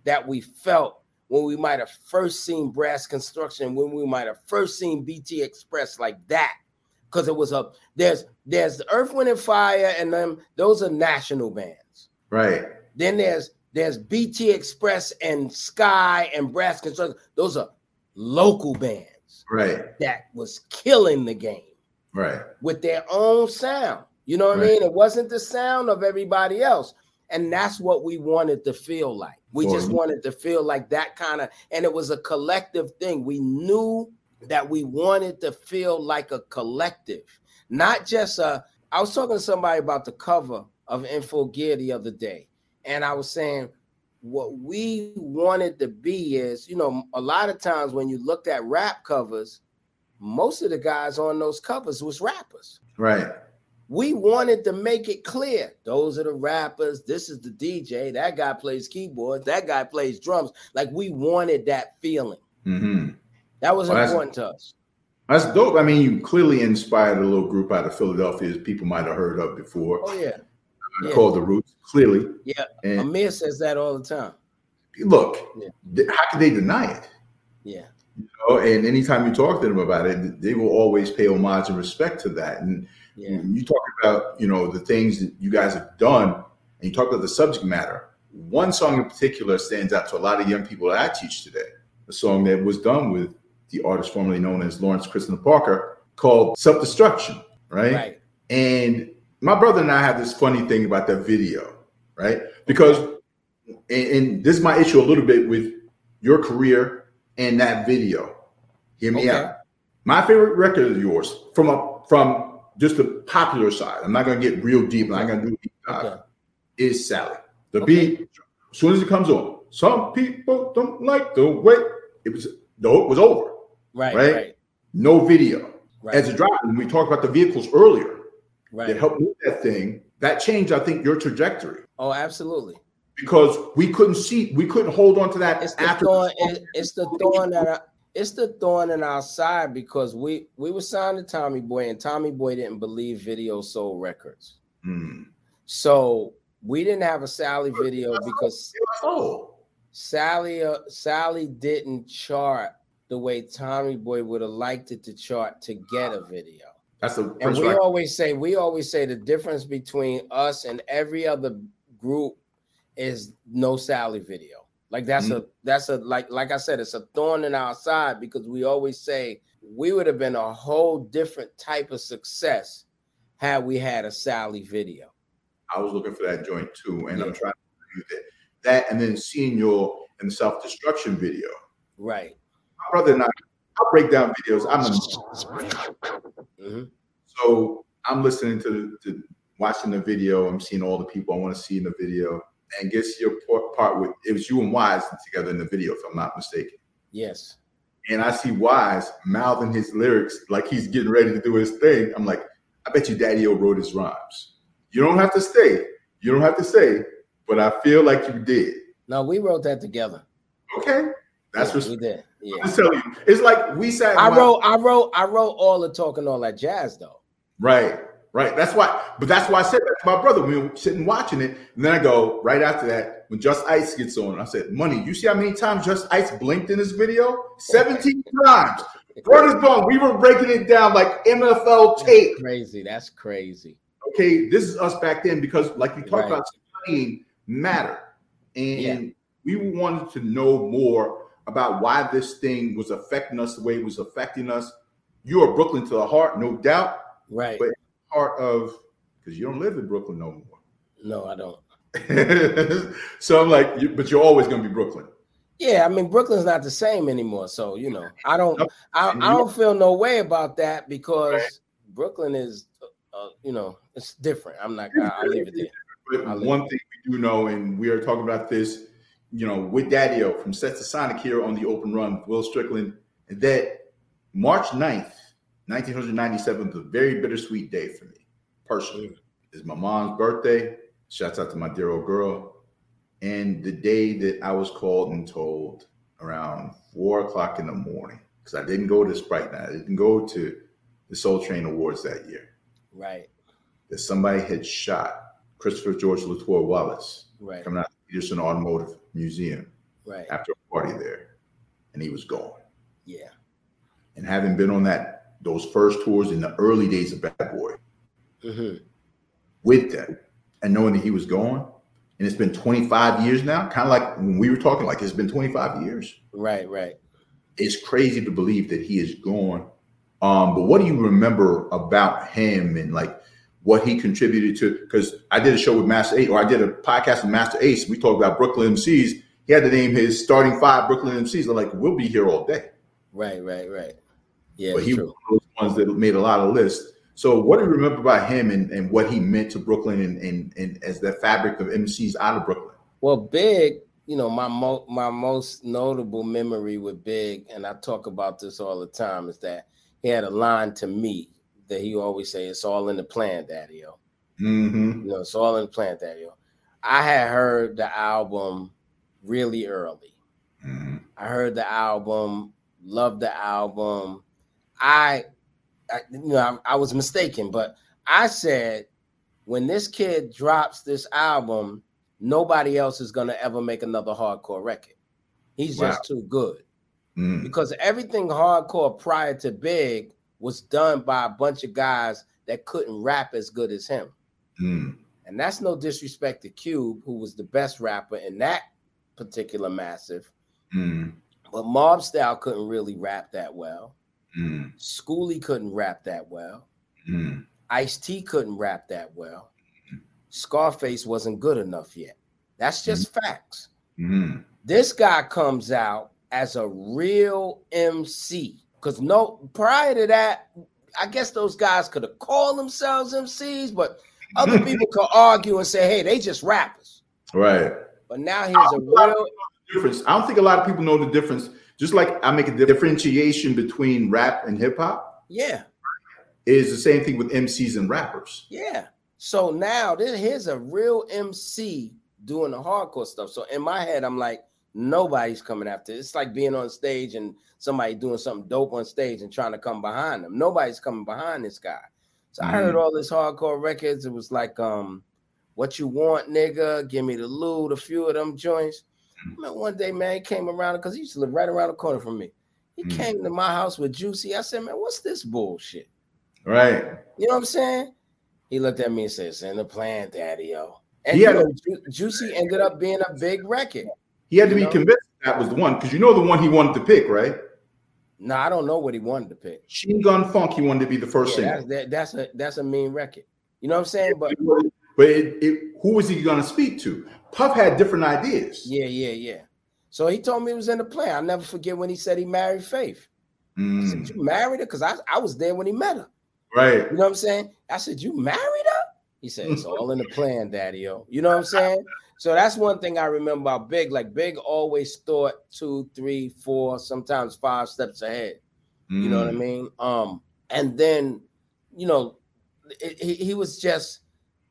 that we felt when we might have first seen brass construction, when we might have first seen BT Express like that. Because it was a there's there's the Earth, Wind, and Fire, and them, those are national bands. Right. Then there's there's BT Express and Sky and Brass Construction. Those are local bands Right. that was killing the game Right. with their own sound. You know what I mean? It wasn't the sound of everybody else. And that's what we wanted to feel like. We just wanted to feel like that kind of, and it was a collective thing. We knew that we wanted to feel like a collective, not just a. I was talking to somebody about the cover of In Full Gear the other day, and I was saying what we wanted to be is, you know, a lot of times when you looked at rap covers, most of the guys on those covers was rappers. Right. We wanted to make it clear those are the rappers, this is the DJ, that guy plays keyboards, that guy plays drums. Like we wanted that feeling. hmm That was Well, important to us. That's dope. I mean, you clearly inspired a little group out of Philadelphia that people might have heard of before, Oh, yeah. yeah. called the Roots. Clearly. Yeah. And Ahmir says that all the time. look, Yeah. how could they deny it? Yeah. Oh, and anytime you talk to them about it, they will always pay homage and respect to that. And Yeah. when you talk about, you know, the things that you guys have done, and you talk about the subject matter. One song in particular stands out to a lot of young people that I teach today. A song that was done with the artist formerly known as Lawrence Krisna Parker called Self Destruction, right? Right. And my brother and I have this funny thing about that video, right? Because, and, and this is my issue a little bit with your career and that video. Hear me Okay. out. My favorite record of yours from a from just the popular side. I'm not gonna get real deep. I'm not gonna do deep dive. Okay. Is Sally. The Okay. beat, as soon as it comes on, some people don't like the way it was. No, it was over. Right. Right? Right. No video. Right. As a driver, we talked about the vehicles earlier, right. that helped move that thing, that changed, I think, your trajectory Oh, absolutely. because we couldn't see, we couldn't hold on to that It's the after. thorn. It, it's the thorn that I. it's the thorn in our side because we we were signed to Tommy Boy, and Tommy Boy didn't believe video sold records. Mm. So we didn't have a Sally video because Oh, Sally uh, Sally didn't chart the way Tommy Boy would have liked it to chart to get a video. that's the And we record. always say we always say the difference between us and every other group is no Sally video. Like that's mm-hmm. a that's a like like I said, it's a thorn in our side because we always say we would have been a whole different type of success had we had a Sally video. I was looking for that joint too, and I'm trying to do that. That and then seeing your the self destruction video. Right. My brother and I, I break down videos. I'm a Mhm. So I'm listening to, to watching the video. I'm seeing all the people I want to see in the video. And guess your part, part with it was you and Wise together in the video, if I'm not mistaken. Yes. And I see Wise mouthing his lyrics like he's getting ready to do his thing. I'm like, I bet you Daddy O wrote his rhymes. You don't have to stay. You don't have to say, but I feel like you did. No, we wrote that together. Okay, that's Yeah, what we did. Yeah. I'm telling you. It's like we sat. I wrote, I wrote, I wrote all the talking all that jazz though. Right, right. That's why, but that's why I said that to my brother. We were sitting watching it, and then I go right after that when Just Ice gets on. I said, "Money, you see how many times Just Ice blinked in this video? Seventeen (laughs) times." Is gone. We were breaking it down like NFL tape. Crazy. That's crazy. Okay, this is us back then because, like you talked Right. about, studying matter, and Yeah. we wanted to know more about why this thing was affecting us the way it was affecting us. You are Brooklyn to the heart, no doubt Right. But- part of because you don't live in Brooklyn no more. no, I don't. (laughs) so I'm like, but you're always going to be Brooklyn. Yeah, I mean Brooklyn's not the same anymore. So you know, I don't. I, I don't feel no way about that because Brooklyn is, uh, you know, it's different. I'm not. I, I'll leave it there. But one thing we do know, and we are talking about this, you know, with Daddy O from Stetsasonic here on the Open Run, Will Strickland, that March 9th, 1997 was a very bittersweet day for me personally. It's my mom's birthday. Shouts out to my dear old girl. And the day that I was called and told around four o'clock in the morning, because I didn't go to Sprite Night, I didn't go to the Soul Train Awards that year, Right. that somebody had shot Christopher George Latore Wallace Right. coming out of the Petersen Automotive Museum Right. after a party there, and he was gone. Yeah. And having been on that those first tours in the early days of Bad Boy hmm with them, and knowing that he was gone, and it's been 25 years now, kind of like when we were talking, like it's been 25 years. Right. Right. It's crazy to believe that he is gone. Um, but what do you remember about him and like what he contributed to? Because I did a show with Masta Ace, or I did a podcast with Masta Ace. We talked about Brooklyn MCs. He had to name his starting five Brooklyn MCs. Like, we'll be here all day. Right. Right. Right. Yeah. but he true. was one of those ones that made a lot of lists. So, what do you remember about him and, and what he meant to Brooklyn and, and, and as the fabric of MCs out of Brooklyn? Well, Big, you know, my mo- my most notable memory with Big, and I talk about this all the time, is that he had a line to me that he always say, "It's all in the plan, Daddy-O." Mm-hmm. You know, it's all in the plan, Daddy-O. I had heard the album really early. Mm-hmm. I heard the album, loved the album. I, I you know, I, I was mistaken, but I said when this kid drops this album, nobody else is gonna ever make another hardcore record. He's Wow. just too good Mm-hmm. because everything hardcore prior to Big was done by a bunch of guys that couldn't rap as good as him. Mm-hmm. And that's no disrespect to Cube, who was the best rapper in that particular massive. Mm-hmm. But Mob Style couldn't really rap that well. Schoolly couldn't rap that well. Mm-hmm. Ice T couldn't rap that well. Scarface wasn't good enough yet. That's just facts. Mm-hmm. This guy comes out as a real MC. Because no, prior to that, I guess those guys could have called themselves MCs, but other (laughs) people could argue and say, hey, they just rappers. Right. But now he's a real Difference. I don't think a lot of people know the difference. Just like I make a differentiation between rap and hip hop, yeah. is the same thing with MCs and rappers. Yeah. So now this, here's a real MC doing the hardcore stuff. So in my head, I'm like, Nobody's coming after. It's like being on stage and somebody doing something dope on stage and trying to come behind them. Nobody's coming behind this guy. So I heard all this hardcore records. It was like, um, what you want, nigga? Give me the loot. A few of them joints. Mm-hmm. One day, man, he came around because he used to live right around the corner from me. He Mhm. came to my house with Juicy. I said, man, what's this bullshit? Right. You know what I'm saying? He looked at me and said, "It's in the plan, Daddy, yo." And Yeah. you know, Ju- Juicy ended up being a big record. He had to You be know? convinced that was the one because you know the one he wanted to pick, right? No, I don't know what he wanted to pick. Machine Gun Funk. He wanted to be the first Yeah, singer. that's, that, that's a that's a mean record. You know what I'm saying? But But it, it, who was he going to speak to? Puff had different ideas. yeah, yeah, yeah. So he told me it was in the plan. I'll never forget when he said he married Faith. I Mm, said, You married her? Because I, I was there when he met her. right. You know what I'm saying? I said, You married her? He said, It's (laughs) all in the plan, Daddy. Yo. You know what I'm saying? So that's one thing I remember about Big. Like Big always thought two, three, four, sometimes five steps ahead. You know what I Mm, mean? Um, and then, you know, it, he, he was just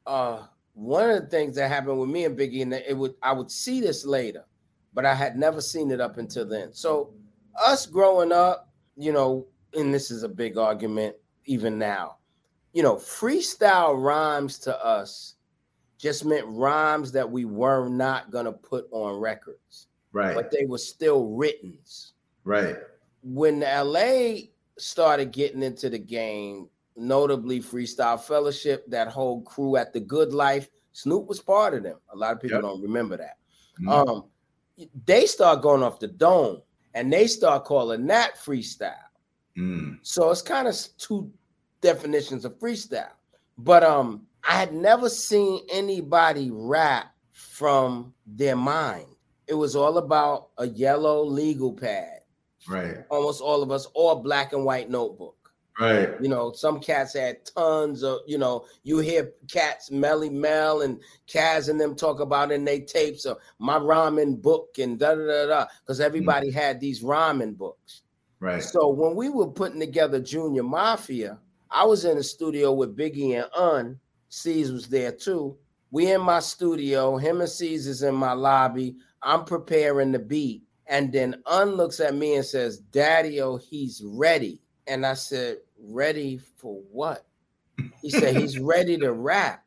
uh one of the things that happened with me and Biggie, and it would I would see this later, but I had never seen it up until then. So us growing up, you know, and this is a big argument even now, you know, freestyle rhymes to us just meant rhymes that we were not gonna put on records, Right. but they were still written. Right. when LA started getting into the game, notably Freestyle Fellowship, that whole crew at the Good Life, Snoop was part of them. A lot of people Yep. don't remember that. Mhm. Um, they start going off the dome and they start calling that freestyle. Mm, So it's kind of two definitions of freestyle. But um, I had never seen anybody rap from their mind. It was all about a yellow legal pad right. almost all of us, or black and white notebook. Right. You know, some cats had tons of, you know, you hear cats, Melle Mel and Caz and them talk about in their tapes of my ramen book and da da da da, because everybody mm. had these ramen books. Right. So when we were putting together Junior Mafia, I was in the studio with Biggie and Un. Cease was there too. We in my studio, him and Cease is in my lobby. I'm preparing the beat. And then Un looks at me and says, Daddy, oh, he's ready. And I said, Ready for what? He said, He's (laughs) ready to rap.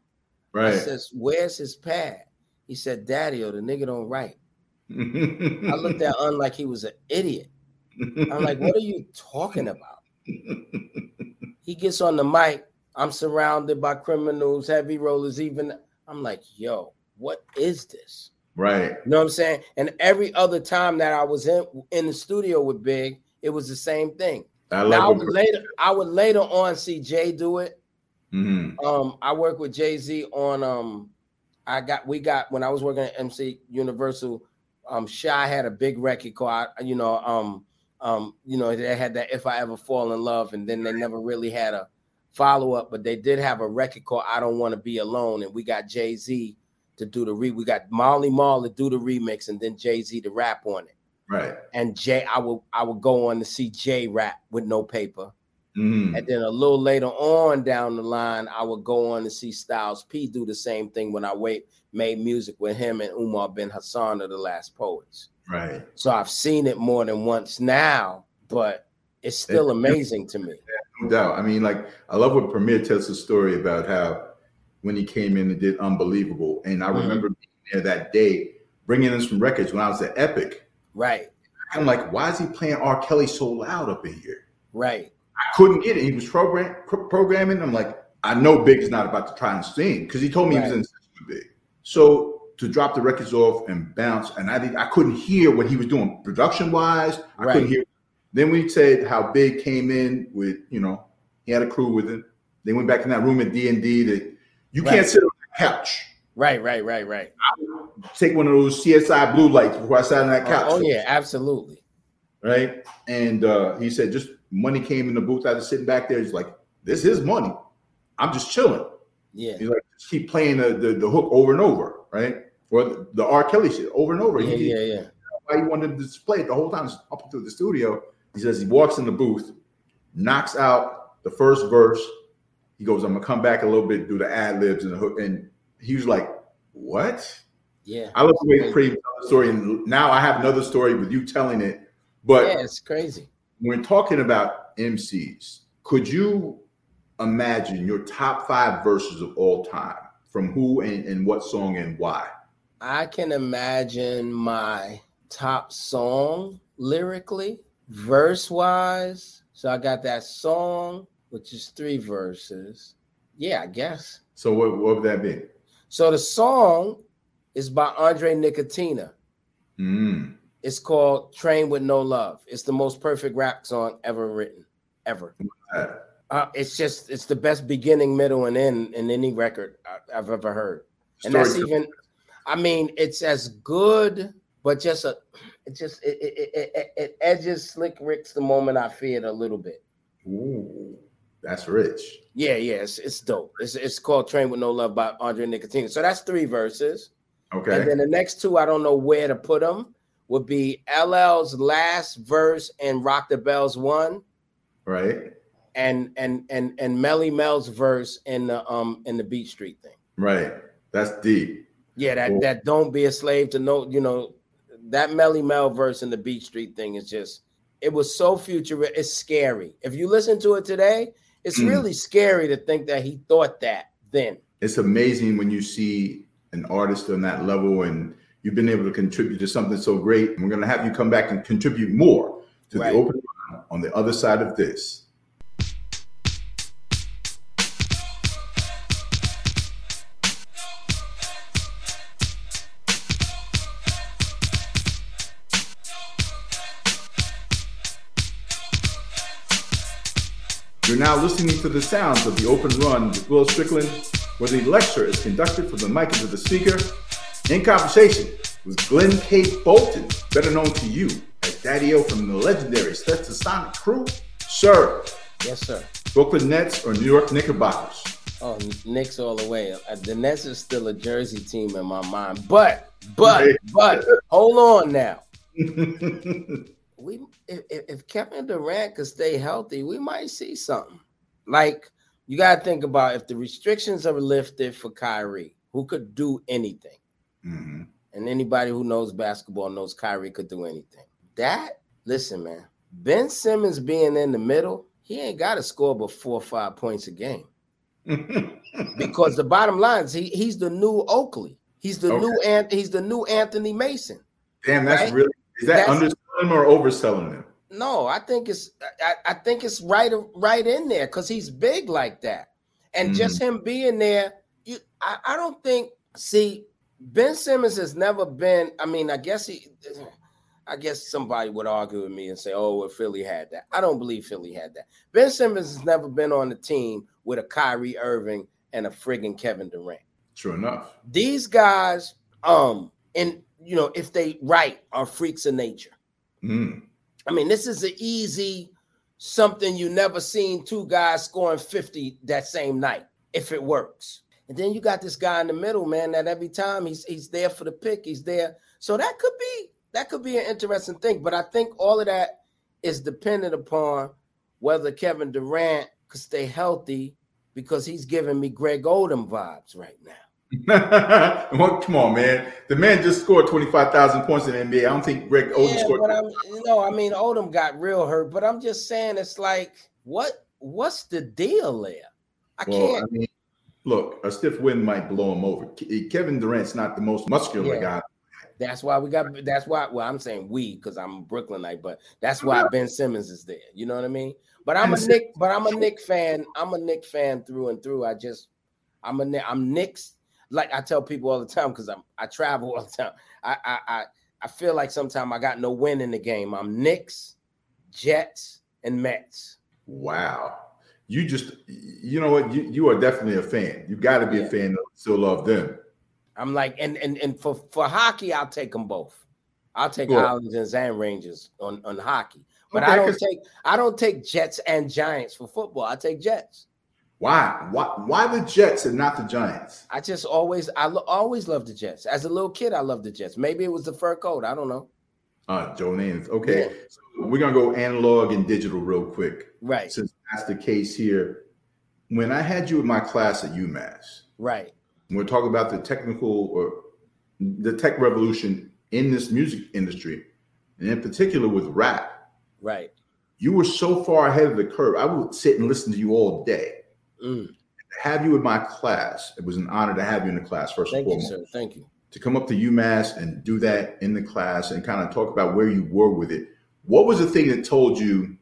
I Right. says, Where's his pad? He said, Daddy, oh, the nigga don't write. (laughs) I looked at Un like he was an idiot. I'm like, what are you talking about? (laughs) He gets on the mic. I'm surrounded by criminals, heavy rollers, even. I'm like, yo, what is this? right. You know what I'm saying? And every other time that I was in in the studio with Big, it was the same thing. I Now, I love would later, I would later on see Jay do it. Mhm. Um, I work with Jay Z on um, I got we got when I was working at MC Universal. Um, Shai had a big record called you know um um you know they had that If I Ever Fall in Love, and then they never really had a follow up, but they did have a record called I Don't Want to Be Alone, and we got Jay Z to do the re. We got Melle Mel to do the remix, and then Jay Z to rap on it. Right. And Jay, I would I would go on to see Jay rap with no paper. Mhm. And then a little later on down the line, I would go on to see Styles P do the same thing when I wait made music with him and Umar bin Hassan of the Last Poets. Right. So I've seen it more than once now, but it's still amazing to me. No doubt. I mean, like, I love what Premier tells the story about how when he came in and did Unbelievable. And I Mhm. remember being there that day, bringing in some records when I was at Epic. Right, I'm like, why is he playing R. Kelly so loud up in here? right, I couldn't get it. He was program programming. I'm like, I know Big is not about to try and sing because he told me he was in session Big. So to drop the records off and bounce, and I I couldn't hear what he was doing production wise. I Right. couldn't hear. Then we said how Big came in with, you know, he had a crew with him. They went back in that room at D and D. That you Right. can't sit on the couch. right, right, right, right. Take one of those CSI blue lights before I sat on that couch. Oh, oh, yeah, absolutely. right? And uh, he said, just money came in the booth. I was sitting back there. He's like, this is money. I'm just chilling. Yeah, He's like, just keep playing the, the, the hook over and over, right? Or the, the R. Kelly shit over and over. yeah, He- yeah, yeah. Why he wanted to display it the whole time up through the studio. He says he walks in the booth, knocks out the first verse. He goes, I'm gonna come back a little bit, do the ad libs and the hook. And he was like, What? Yeah. I love the way Pretty story, and now I have another story with you telling it. But yeah, it's crazy. when talking about MCs, could you imagine your top five verses of all time from who and, and what song and why? I can imagine my top song lyrically, verse wise. So I got that song, which is three verses. Yeah, I guess. So what, what would that be? So the song is by Andre Nickatina. Mm. It's called Train with No Love. It's the most perfect rap song ever written, ever. Uh, Uh, it's just, it's the best beginning, middle, and end in any record I've ever heard. And that's even, I mean, it's as good, but just a, it just, it, it, it, it, it edges Slick Rick's the moment I feared a little bit. Ooh, that's rich. Yeah, yeah, it's, it's dope. It's, it's called Train with No Love by Andre Nickatina. So that's three verses. Okay. And then the next two, I don't know where to put them, would be LL's last verse and Rock the Bells one, right. and and and and Melle Mel's verse in the um in the Beat Street thing. Right. That's deep. Yeah, that Cool. that don't be a slave to no, you know, that Melle Mel verse in the Beat Street thing is just it was so futuristic. It's scary. If you listen to it today, it's Mm. really scary to think that he thought that then. It's amazing when you see an artist on that level and you've been able to contribute to something so great. And we're going to have you come back and contribute more to Right. the open on the other side of this. Now listening to the sounds of the open run with Will Strickland, where the lecture is conducted from the mic into the speaker, in conversation with Glenn K. Bolton, better known to you as Daddy O from the legendary Stetsasonic crew. Sir, Yes, sir. Brooklyn Nets or New York Knickerbockers? Oh, Knicks all the way. Uh, The Nets is still a Jersey team in my mind, but but but hold on now. (laughs) We if, if if Kevin Durant could stay healthy, we might see something. Like you got to think about if the restrictions are lifted for Kyrie, who could do anything, Mhm. and anybody who knows basketball knows Kyrie could do anything. That listen, man, Ben Simmons being in the middle, he ain't got to score but four or five points a game (laughs) because the bottom line is he, he's the new Oakley. He's the new and he's the new Anthony Mason. Damn, that's Right? really is that That's- underselling or overselling him? No, I think it's I, I think it's right right in there because he's big like that, and just him being there. You, I, I don't think. See, Ben Simmons has never been. I mean, I guess he. I guess somebody would argue with me and say, "Oh, well, Philly had that." I don't believe Philly had that. Ben Simmons has never been on a team with a Kyrie Irving and a friggin' Kevin Durant. True enough. These guys, um, and you know, if they right, are freaks of nature. Mm. I mean, this is an easy something you never seen two guys scoring 50 that same night if it works. And then you got this guy in the middle, man, that every time he's he's there for the pick, he's there. So that could be that could be an interesting thing. But I think all of that is dependent upon whether Kevin Durant could stay healthy because he's giving me Greg Oden vibes right now. Well, come on, man. The man just scored 25,000 points in the NBA. I don't think Greg Oden yeah, scored. but I'm you know, I mean, Oden got real hurt, but I'm just saying it's like, what what's the deal there? I well, can't. I mean, look, a stiff wind might blow him over. Eh, Kevin Durant's not the most muscular Yeah. guy. That's why we got. That's why. Well, I'm saying we because I'm Brooklynite, but that's why Ben Simmons is there. You know what I mean? But I'm a Knick. But I'm a Knick fan. I'm a Knick fan through and through. I just, I'm a. I'm Knicks. Like I tell people all the time because I'm I travel all the time. I I I, I feel like sometimes I got no win in the game. I'm Knicks, Jets, and Mets. Wow. You just, you know what? You, you are definitely a fan. You got to be Yeah. a fan to still love them. I'm like, and and and for for hockey, I'll take them both. I'll take Cool. Islanders and Rangers on on hockey, but Okay, I don't take I don't take Jets and Giants for football. I take Jets. Why? Why? Why the Jets and not the Giants? I just always I lo- always loved the Jets. As a little kid, I loved the Jets. Maybe it was the fur coat. I don't know. Uh, Joe Namath. Okay, Yeah. so we're gonna go analog and digital real quick. Right, Since that's the case here, when I had you in my class at UMass, right. we're talking about the technical or the tech revolution in this music industry, and in particular with rap, Right. you were so far ahead of the curve. I would sit and listen to you all day. Mm. Have you in my class, it was an honor to have you in the class. First Thank and you, foremost, sir. Thank you. to come up to UMass and do that in the class and kind of talk about where you were with it. What was the thing that told you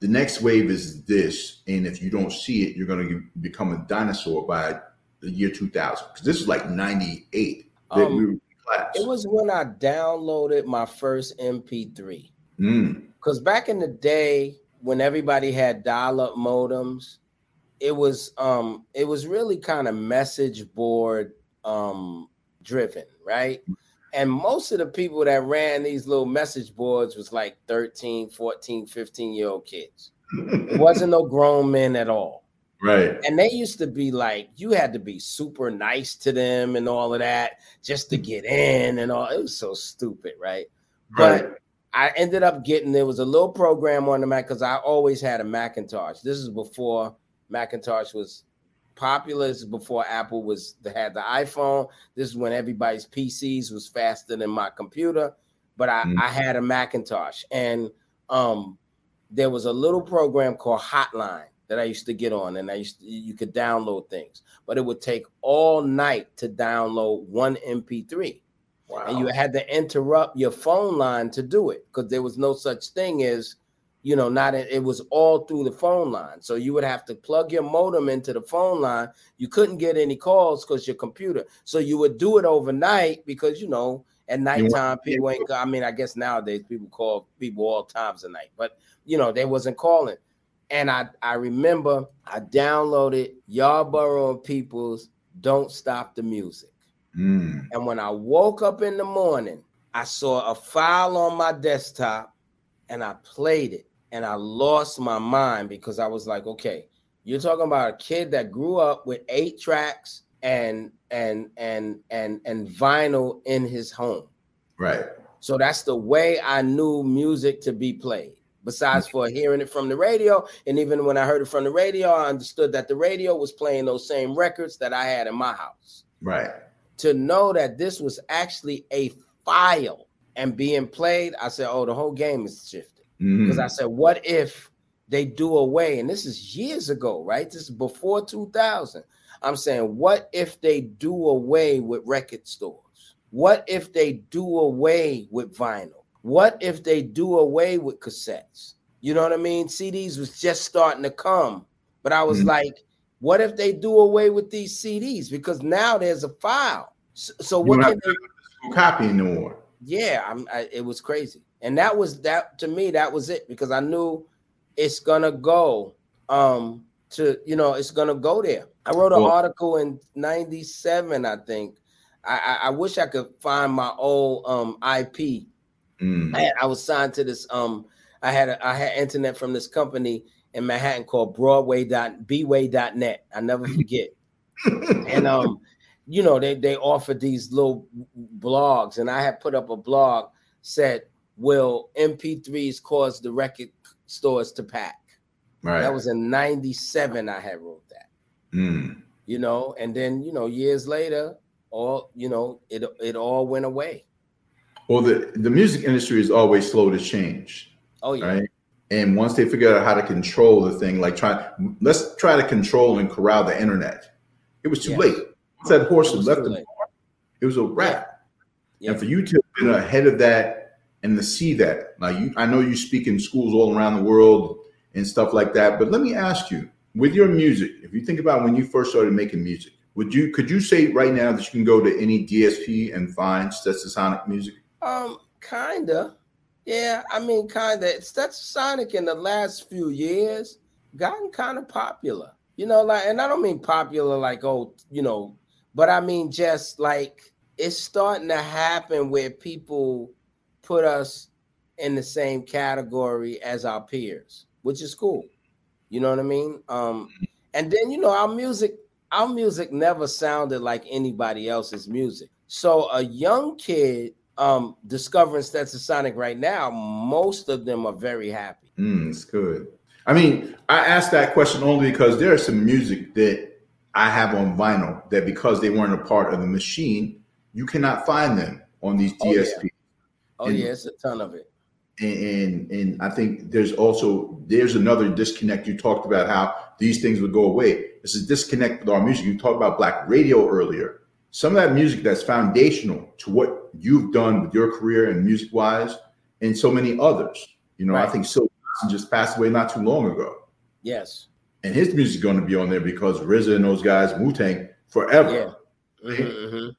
the next wave is this, and if you don't see it, you're going to become a dinosaur by the year 2000? Because this is like 98 that Um, we were in class. It was when I downloaded my first MP3. Mm, Because back in the day, when everybody had dial-up modems, it was um it was really kind of message board um driven, right? And most of the people that ran these little message boards was like 13, 14, 15 year old kids. It wasn't no grown men at all. right. And they used to be like, you had to be super nice to them and all of that just to get in and all. It was so stupid, right? But I ended up getting there was a little program on the Mac because I always had a Macintosh. This is before Macintosh was popular. This is before Apple was had the iPhone. This is when everybody's PCs was faster than my computer. But I, Mm. I had a Macintosh, and um, there was a little program called Hotline that I used to get on, and I used to, you could download things, but it would take all night to download one MP3 Wow. and you had to interrupt your phone line to do it because there was no such thing as you know not it was all through the phone line. So you would have to plug your modem into the phone line. You couldn't get any calls because your computer. So you would do it overnight because you know at nighttime people ain't i mean i guess nowadays people call people all times of night but you know they wasn't calling. And i i remember i downloaded Yarbrough and Peoples don't stop the music. Mm, and when I woke up in the morning, I saw a file on my desktop and I played it and I lost my mind because I was like, okay, you're talking about a kid that grew up with eight tracks and and and and and vinyl in his home. right. So that's the way I knew music to be played. Besides mm. for hearing it from the radio, and even when I heard it from the radio, I understood that the radio was playing those same records that I had in my house Right. to know that this was actually a file and being played, I said, oh, the whole game is shifting. Because Mhm. I said, what if they do away? And this is years ago, right? This is before 2000. I'm saying, what if they do away with record stores? What if they do away with vinyl? What if they do away with cassettes? You know what I mean? CDs was just starting to come, but I was Mhm. like, what if they do away with these CDs? Because now there's a file. So, so what can they? copy no more. Yeah, I'm. I, it was crazy, and that was that to me. That was it because I knew it's gonna go. Um, to you know, it's gonna go there. I wrote an Well- article in '97, I think. I, I I wish I could find my old um IP Mm, I, had- I was signed to this. Um, I had a, I had internet from this company in Manhattan called broadway dot Broadway.bway.net. I never (laughs) forget. and um, you know, they they offered these little blogs, and I had put up a blog said, "Will MP3s cause the record stores to pack?" right. That was in '97. I had wrote that. Mm. You know, and then you know, years later, all you know, it it all went away. Well, the, the music industry is always slow to change, Oh yeah, right? And once they figure out how to control the thing, like try, let's try to control and corral the internet. It was too Yes. late. Once that horse left the barn, it was a wrap. Yeah. And for you to have been ahead of that and to see that, like you, I know you speak in schools all around the world and stuff like that. But let me ask you, with your music, if you think about when you first started making music, would you could you say right now that you can go to any DSP and find Stetsasonic music? Um, kinda. Yeah, I mean, kinda. It's that's Sonic in the last few years gotten kind of popular. You know, like, and I don't mean popular like oh, you know, but I mean just like it's starting to happen where people put us in the same category as our peers, which is cool. You know what I mean? Um, and then you know, our music, our music never sounded like anybody else's music. So a young kid um discovering Stetsasonic right now, most of them are very happy. Mm, it's good. I mean, I asked that question only because there is some music that I have on vinyl that because they weren't a part of the machine, You cannot find them on these Oh, yeah. Oh And- yeah, it's a ton of it. and, and and I think there's also there's another disconnect. You talked about how these things would go away. It's a disconnect with our music. You talked about black radio earlier. Some of that music that's foundational to what you've done with your career and music wise, and so many others. You know, I think Silk just passed away not too long ago, Yes. and his music is going to be on there because RZA and those guys, Wu Tang, forever. Yeah. Mhm, mhm.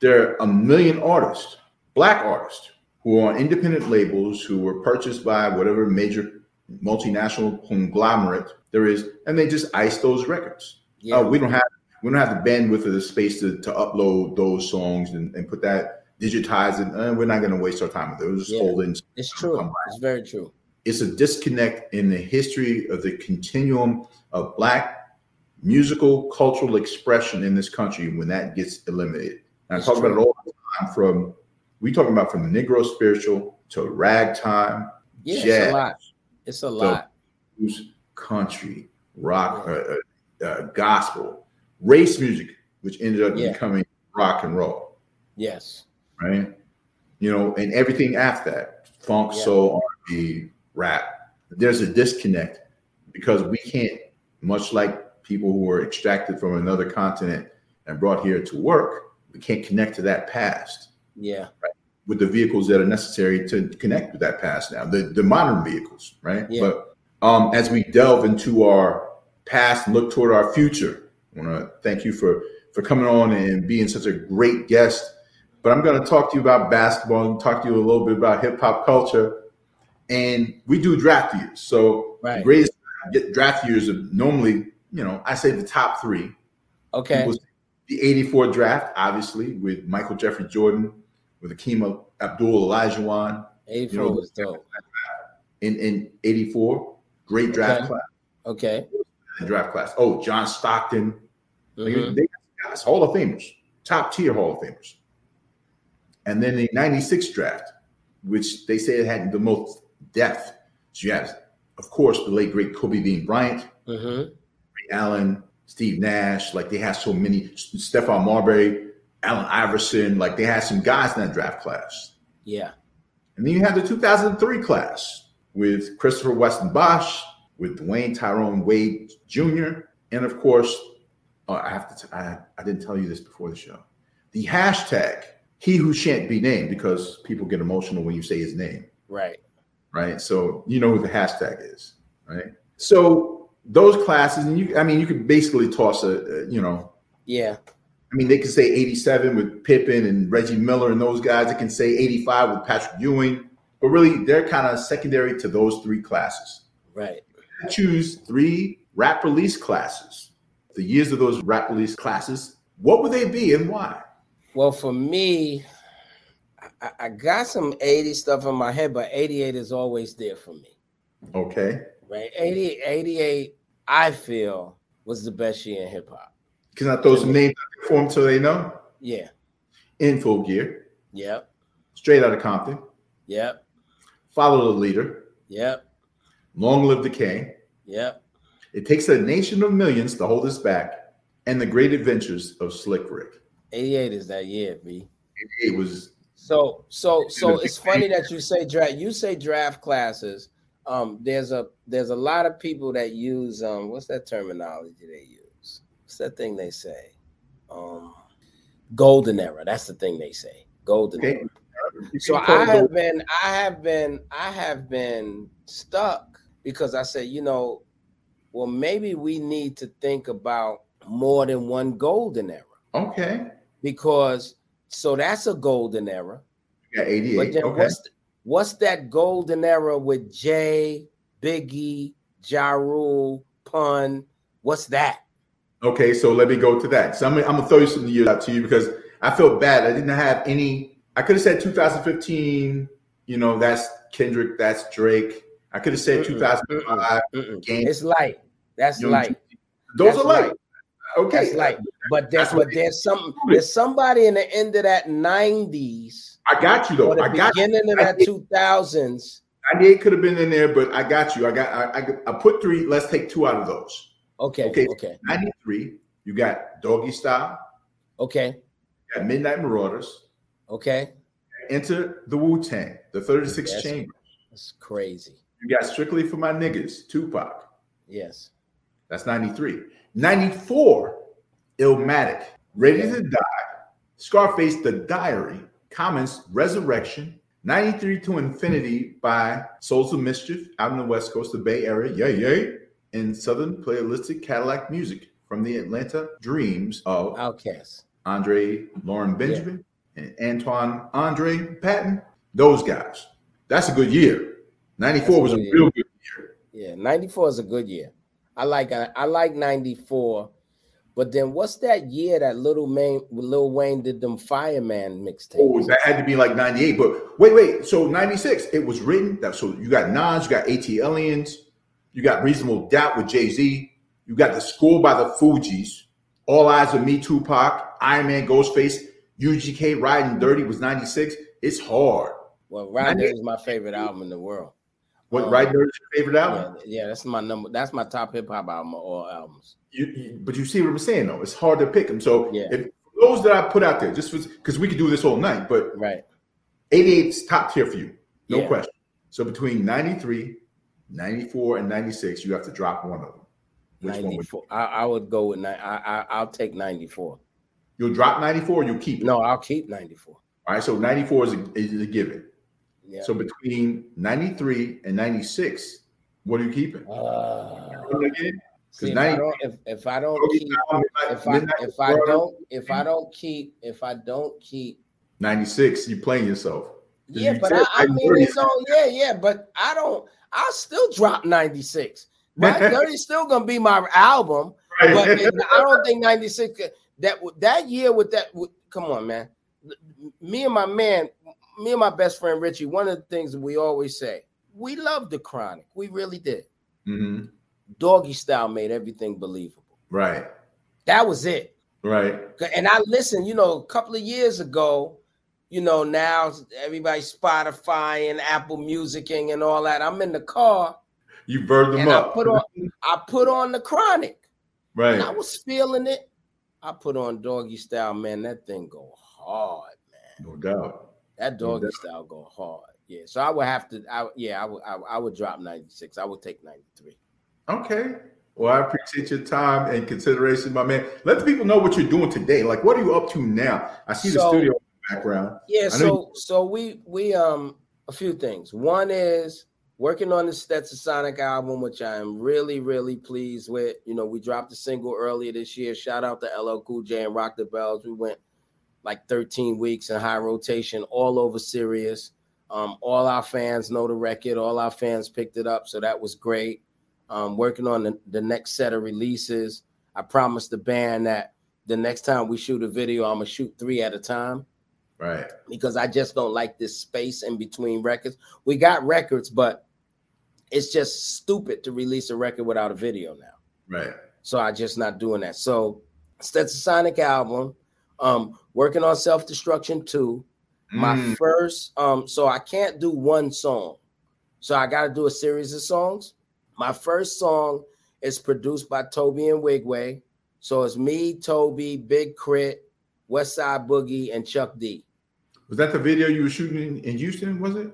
there are a million artists, black artists, who are on independent labels who were purchased by whatever major multinational conglomerate there is, and they just ice those records. Yeah. Uh, we don't have we don't have the bandwidth or the space to, to upload those songs and, and put that digitize it. Uh, we're not going to waste our time with it. We'll just Yeah. hold in. It's true. It's very true. It's a disconnect in the history of the continuum of black musical cultural expression in this country when that gets eliminated. And I It's talk about it all the time from we talking about from the Negro spiritual to ragtime, Yeah, it's a lot. It's a lot. blues, country, rock, uh, uh, uh, gospel, race music, which ended up Yeah. becoming rock and roll, Yes. right? You know, and everything after that, funk, Yeah. soul, R&B, rap. There's a disconnect because we can't, much like people who were extracted from another continent and brought here to work, we can't connect to that past Yeah. With the vehicles that are necessary to connect with that past now, the, the modern vehicles, right? Yeah. But um, as we delve into our past and look toward our future, I want to thank you for for coming on and being such a great guest. But I'm going to talk to you about basketball and talk to you a little bit about hip hop culture. And we do draft years, so the Right. greatest draft years are normally, you know, I say the top three. Okay. The 84 draft, obviously, with Michael Jeffrey Jordan, with Akeem Abdul Olajuwon 84 you know, was dope. in, in 84. Great draft Okay. class. Okay. Draft class. Oh, John Stockton. Mhm. They got guys, Hall of Famers, top tier Hall of Famers. And then the 96 draft, which they say it had the most depth. So you have, of course, the late great Kobe Bean Bryant, Mhm. Ray Allen, Steve Nash. Like they had so many, Stephon Marbury, Allen Iverson. Like they had some guys in that draft class. Yeah. And then you have the 2003 class with Christopher Weston Bosh, with Dwayne Tyrone Wade Jr., and of course, uh, I have to. T- I, I didn't tell you this before the show. The hashtag "He Who Shan't Be Named" because people get emotional when you say his name, Right. right? So you know who the hashtag is, right? So those classes, and you, I mean, you could basically toss a, a you know, Yeah. I mean, they can say 87 with Pippen and Reggie Miller and those guys. They can say 85 with Patrick Ewing, but really they're kind of secondary to those three classes. Right. I choose three rap release classes. The years of those rap release classes, what would they be and why? Well, for me, I, I got some 80 stuff in my head, but 88 is always there for me. Okay. Right. 80, 88, I feel, was the best year in hip hop. Can I throw some names out there for them so they know? Yeah. In full Gear, Yep. Straight Out of Compton, Yep. Follow the Leader, Yep. Long Live the King. Yep. It takes a nation of millions to hold us back, and the great adventures of Slick Rick. 88 is that year, B. It was So so so it's funny that you say draft. You say draft classes. Um, there's a there's a lot of people that use um what's that terminology they use? What's that thing they say? Um golden era. That's the thing they say. Golden okay. era. So I have been I have been I have been stuck because I said, you know, well maybe we need to think about more than one golden era Okay. because so that's a golden era. Yeah, 88. But then okay. what's what's that golden era with Jay, Biggie, Ja Rule, Pun? What's that? Okay, so let me go to that. So I'm, I'm gonna throw you some years out to you because I felt bad. I didn't have any. I could have said 2015. You know, that's Kendrick. That's Drake. I could have said Mm-mm, 2005. Mm-mm. Game. It's light. That's Young light. Those That's are light. light. Okay, That's light. But there's That's what but there's some there's somebody in the end of that 90s I got you though. the I got you. beginning of I that did. 2000s. 98 could have been in there, but I got you. I got. I, I, I put three. Let's take two out of those. Okay, Okay. okay, 93. You got Doggy Style. okay. got Midnight Marauders. Okay, Enter the Wu Tang, the 36 Yes. Chamber. that's crazy. You got Strictly for My Niggas, Tupac. Yes. That's 93. 94, Illmatic, Ready to Die, Scarface, The Diary, Common's, Resurrection, 93 to Infinity by Souls of Mischief out in the West Coast, the Bay Area, yay, yay, and Southern Playalistic Cadillac Music from the Atlanta Dreams of OutKast. Andre Lauren Benjamin and Antoine Andre Patton. Those guys. That's a good year. 94 was a good real good year. Yeah, 94 is a good year. I like I like 94. But then what's that year that Little Wayne Lil Wayne did them Fireman mixtapes? Oh, that had to be like 98. But wait, wait. So 96, it was written. That so you got Nas, you got ATLiens, you got Reasonable Doubt with Jay-Z, you got the Score by the Fugees, All Eyes on Me, Tupac, Iron Man, Ghostface, UGK Riding Dirty was 96. It's hard. Well, Ride 98. is my favorite album in the world. What Um, Riding Dirty is your favorite Yeah, album? yeah, that's my number. That's my top hip hop album of all albums. You, you- but you see what I'm saying though. It's hard to pick them. So Yeah. if those that I put out there, just because we could do this all night, but Right. 88's top tier for you, no Yeah. question. So between 93, 94, and 96, you have to drop one of them. Which one would 94. I, I would go with ni- I, I I'll take 94. you'll drop 94 or you'll keep it? No, I'll keep 94. All right, so 94 is a, is a given. Yeah. So between 93 and 96, what are you keeping? Uh, see, if, 90 I don't, if, if I don't keep if I if I don't if I don't keep if I don't keep 96, you playing yourself. yeah, you but I, I mean it's all yeah yeah, but I don't I'll still drop 96. My (laughs) Dirty's still gonna be my album, Right. but it- I don't (laughs) think 96 that that year with that with, come on man. Me and my man, me and my best friend Richie, one of the things that we always say, we love the chronic. We really did. Mhm. Doggy style made everything believable. Right, That was it. right. And I listened, you know, a couple of years ago, you know, now everybody Spotify and Apple Musicing and all that. I'm in the car You bird them and I up. put on I put on the chronic. right. And I was feeling it. I put on doggy style, man. That thing go hard, man. No doubt. That doggy doubt. style go hard. Yeah. So I would have to, I yeah, I would I, I would drop 96. I would take 93. Okay. Well, I appreciate your time and consideration, my man. Let the people know what you're doing today. Like, what are you up to now? I see the studio background. Yeah, so so we we um a few things. One is working on the Stetsasonic album, which I am really really pleased with. You know, we dropped a single earlier this year. Shout out to LL Cool J and Rock the Bells. We went like 13 weeks in high rotation all over Sirius. Um, all our fans know the record. All our fans picked it up, so that was great. Um, working on the, the next set of releases. I promised the band that the next time we shoot a video, I'm gonna shoot three at a time Right. because I just don't like this space in between records. We got records, but it's just stupid to release a record without a video now. Right. So I just not doing that. So Stetsasonic album, um, working on Self Destruction 2. My Mm, first, um, so I can't do one song. So I gotta do a series of songs. My first song is produced by Tobe Nwigwe. So it's me, Tobe, Big K.R.I.T., West Side Boogie, and Chuck D. was that the video you were shooting in, Houston? Was it?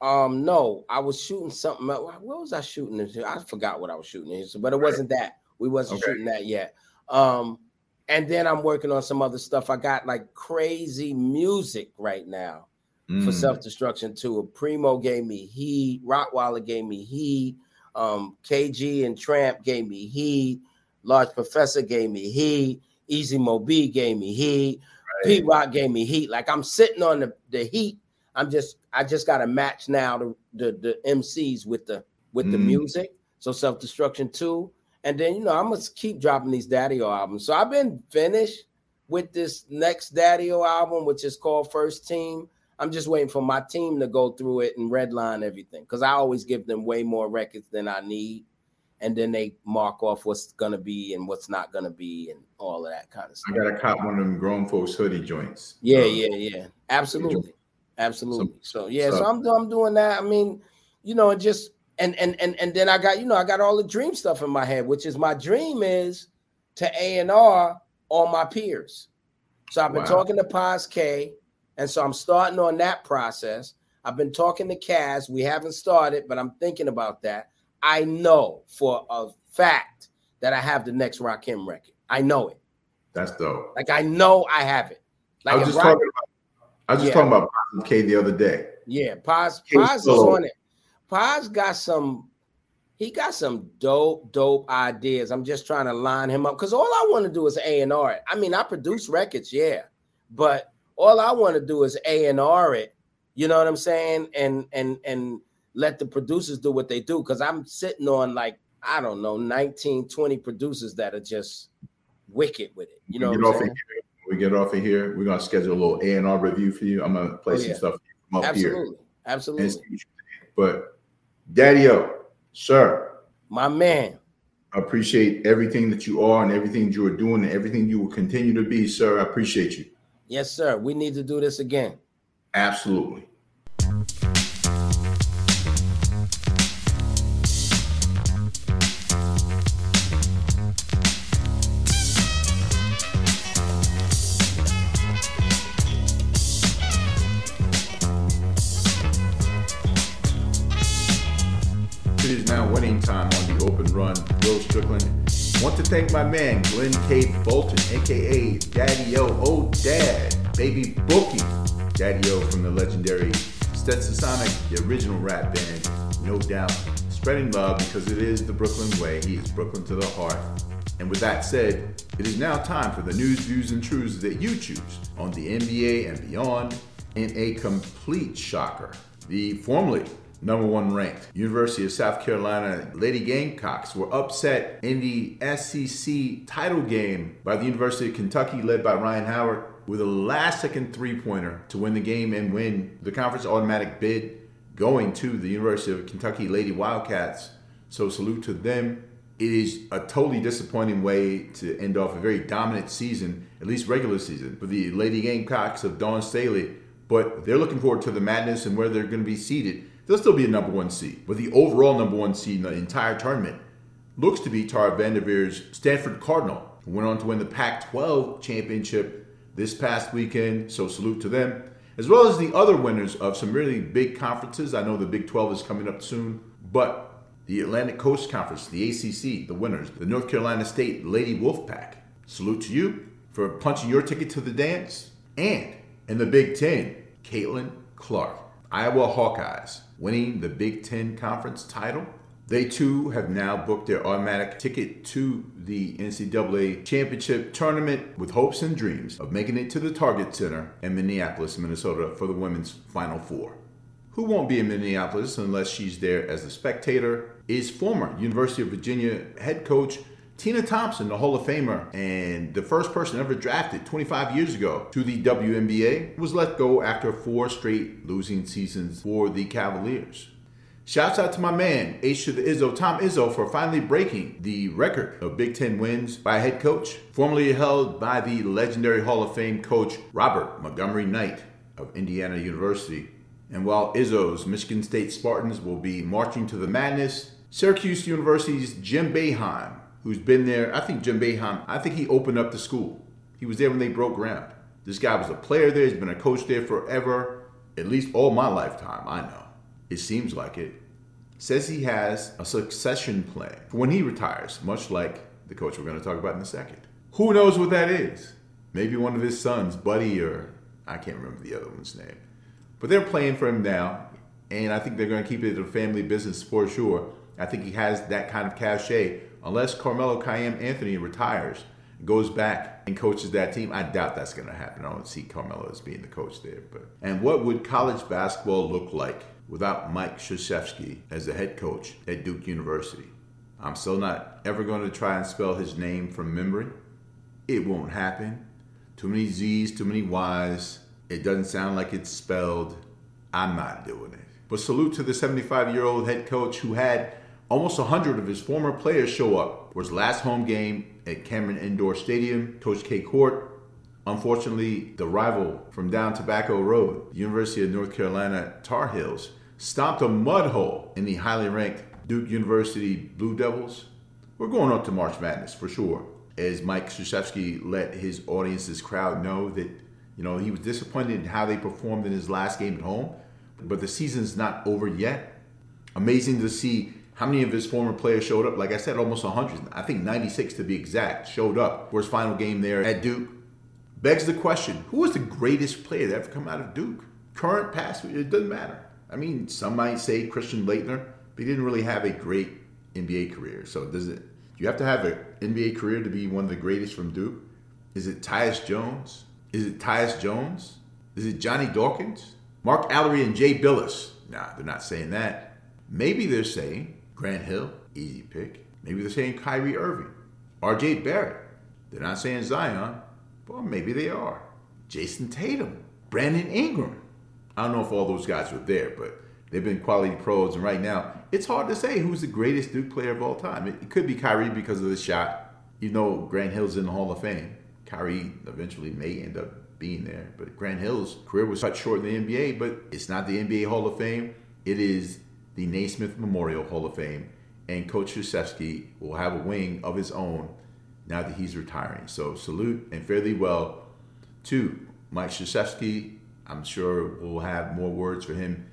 Um, no, I was shooting something. else. What was I shooting? in- I forgot what I was shooting, in, but it wasn't that. We wasn't Okay. shooting that yet. Um, and then I'm working on some other stuff. I got like crazy music right now for Mm, self destruction too. Primo gave me heat. Rockwilder gave me heat. Um, KG and Tramp gave me heat. Large Professor gave me heat. Easy Mo Bee gave me heat. Pete Rock gave me heat. Like I'm sitting on the, the heat. I'm just I just got to match now the, the the MCs with the with the Mm. music. So self destruction too. And then you know I'm gonna keep dropping these Daddy-O albums. So I've been finished with this next Daddy-O album, which is called First Team. I'm just waiting for my team to go through it and redline everything because I always give them way more records than I need, and then they mark off what's gonna be and what's not gonna be and all of that kind of stuff. I got to cop one of them grown folks hoodie joints. Yeah, So, yeah, yeah. Absolutely. Absolutely. So yeah, so, so- I'm I'm doing that. I mean, you know, and just and and and and then I got, you know, I got all the dream stuff in my head, which is my dream is to A and R all my peers. So I've been Wow. talking to Paz K, and so I'm starting on that process. I've been talking to Caz. We haven't started, but I'm thinking about that. I know for a fact that I have the next Rakim record. I know it. That's dope. Like I know I have it. I Like was just Rock- talking about. I was just Yeah. talking about K the other day. Yeah, Paz K Paz is on it. Paz got some. He got some dope, dope ideas. I'm just trying to line him up because all I want to do is A and R it. I mean, I produce records, yeah, but all I want to do is A and R it. You know what I'm saying? And and and let the producers do what they do because I'm sitting on like I don't know 19, 20 producers that are just wicked with it. You know we get off of here. We get off of here. We're gonna schedule a little A and R review for you. I'm gonna oh, play Oh, some yeah. stuff from up here. Absolutely, absolutely. And see what you think. But Daddy O, sir, My man. I appreciate everything that you are and everything that you are doing and everything you will continue to be, sir. I appreciate you. Yes, sir. We need to do this again. Absolutely. Thank my man Glenn K. Bolton, aka Daddy O, oh dad, baby Bookie. Daddy O from the legendary Stetsasonic, the original rap band, no doubt. Spreading love because it is the Brooklyn way. He is Brooklyn to the heart. And with that said, it is now time for the news, views, and truths that you choose on the NBA and beyond in a complete shocker. The formerly number one ranked University of South Carolina Lady Gamecocks were upset in the SEC title game by the University of Kentucky, led by Rhyne Howard, with a last second three pointer to win the game and win the conference automatic bid going to the University of Kentucky Lady Wildcats. So salute to them. It is a totally disappointing way to end off a very dominant season, at least regular season, for the Lady Gamecocks of Dawn Staley. But they're looking forward to the madness and where they're going to be seated. They'll still be a number one seed, but the overall number one seed in the entire tournament looks to be Tara Vanderveer's Stanford Cardinal, who went on to win the Pac 12 championship this past weekend. So salute to them, as well as the other winners of some really big conferences. I know the Big 12 is coming up soon, but the Atlantic Coast Conference, the ACC, the winners, the North Carolina State Lady Wolfpack. Salute to you for punching your ticket to the dance. And in the Big Ten, Caitlin Clark, Iowa Hawkeyes, winning the Big Ten Conference title. They too have now booked their automatic ticket to the NCAA Championship Tournament with hopes and dreams of making it to the Target Center in Minneapolis, Minnesota for the women's Final Four. Who won't be in Minneapolis unless she's there as a spectator is former University of Virginia head coach Tina Thompson, the Hall of Famer, and the first person ever drafted 25 years ago to the WNBA, was let go after four straight losing seasons for the Cavaliers. Shouts out to my man, H to the Izzo, Tom Izzo, for finally breaking the record of Big Ten wins by head coach, formerly held by the legendary Hall of Fame coach Robert Montgomery Knight of Indiana University. And while Izzo's Michigan State Spartans will be marching to the madness, Syracuse University's Jim Boeheim, who's been there, I think Jim Boeheim, I think he opened up the school. He was there when they broke ground. This guy was a player there, he's been a coach there forever, at least all my lifetime, I know. It seems like it. Says he has a succession plan for when he retires, much like the coach we're going to talk about in a second. Who knows what that is? Maybe one of his sons, Buddy, or I can't remember the other one's name. But they're playing for him now, and I think they're going to keep it a family business for sure. I think he has that kind of cachet. Unless Carmelo Kyam Anthony retires, goes back and coaches that team, I doubt that's going to happen. I don't see Carmelo as being the coach there. But and what would college basketball look like without Mike Krzyzewski as the head coach at Duke University? I'm still not ever going to try and spell his name from memory. It won't happen. Too many Z's, too many Y's. It doesn't sound like it's spelled. I'm not doing it. But salute to the 75 year old head coach who had almost 100 of his former players show up for his last home game at Cameron Indoor Stadium, Coach K Court. Unfortunately, the rival from down Tobacco Road, the University of North Carolina Tar Heels, stomped a mud hole in the highly ranked Duke University Blue Devils. We're going up to March Madness for sure. as Mike Krzyzewski let his audience, his crowd know that, you know, he was disappointed in how they performed in his last game at home, but the season's not over yet. Amazing to see how many of his former players showed up. Like I said, almost 100. I think 96 to be exact showed up for his final game there at Duke. Begs the question who was the greatest player to ever come out of Duke? Current, past, it doesn't matter. I mean, some might say Christian Laettner, but he didn't really have a great NBA career. So does it? You have to have an NBA career to be one of the greatest from Duke. Is it Tyus Jones? Is it Tyus Jones? Is it Johnny Dawkins? Mark Alarie and Jay Bilas? Nah, they're not saying that. Maybe they're saying Grant Hill, easy pick. Maybe they're saying Kyrie Irving, R.J. Barrett. They're not saying Zion, but maybe they are. Jayson Tatum, Brandon Ingram. I don't know if all those guys were there, but they've been quality pros. And right now, it's hard to say who's the greatest Duke player of all time. It, could be Kyrie because of the shot. You know, Grant Hill's in the Hall of Fame. Kyrie eventually may end up being there, but Grant Hill's career was cut short in the NBA. But it's not the NBA Hall of Fame. It is the Naismith Memorial Hall of Fame, and Coach Krzyzewski will have a wing of his own now that he's retiring. So salute and fairly well to Mike Krzyzewski. I'm sure we'll have more words for him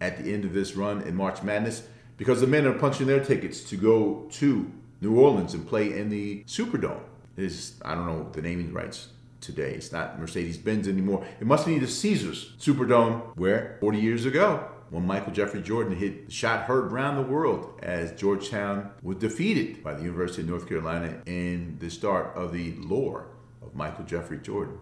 at the end of this run in March Madness because the men are punching their tickets to go to New Orleans and play in the Superdome. Is I don't know the naming rights today. It's not Mercedes Benz anymore. It must be the Caesars Superdome, where 40 years ago, when Michael Jeffrey Jordan hit the shot heard around the world as Georgetown was defeated by the University of North Carolina in the start of the lore of Michael Jeffrey Jordan.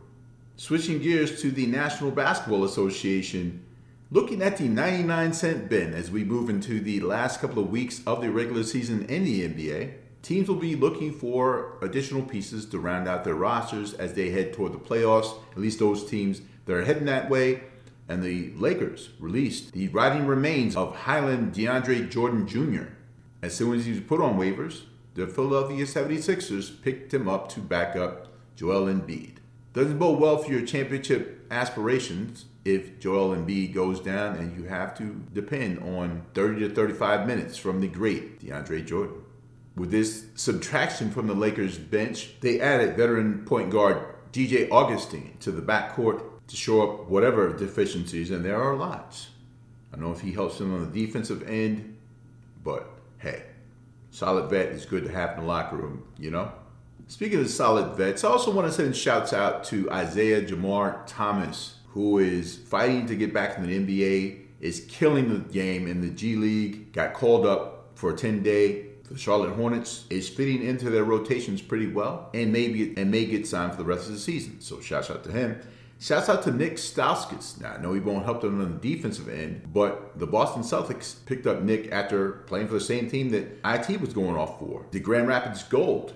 Switching gears to the National Basketball Association, looking at the 99 cent bin as we move into the last couple of weeks of the regular season in the NBA. Teams will be looking for additional pieces to round out their rosters as they head toward the playoffs, at least those teams that are heading that way. And the Lakers released the riding remains of Highland DeAndre Jordan Jr. As soon as he was put on waivers, the Philadelphia 76ers picked him up to back up Joel Embiid. Doesn't bode well for your championship aspirations if Joel Embiid goes down and you have to depend on 30 to 35 minutes from the great DeAndre Jordan. With this subtraction from the Lakers bench, they added veteran point guard DJ Augustin to the backcourt to show up whatever deficiencies, and there are lots. I don't know if he helps them on the defensive end, but hey, solid vet is good to have in the locker room, you know? Speaking of solid vets, I also want to send shouts out to Isaiah Jamar Thomas, who is fighting to get back in the NBA, is killing the game in the G League, got called up for a 10 day the Charlotte Hornets, is fitting into their rotations pretty well, and maybe and may get signed for the rest of the season. So shouts out to him. Shouts out to Nick Stauskas. Now, I know he won't help them on the defensive end, but the Boston Celtics picked up Nick after playing for the same team that IT was going off for, the Grand Rapids Gold.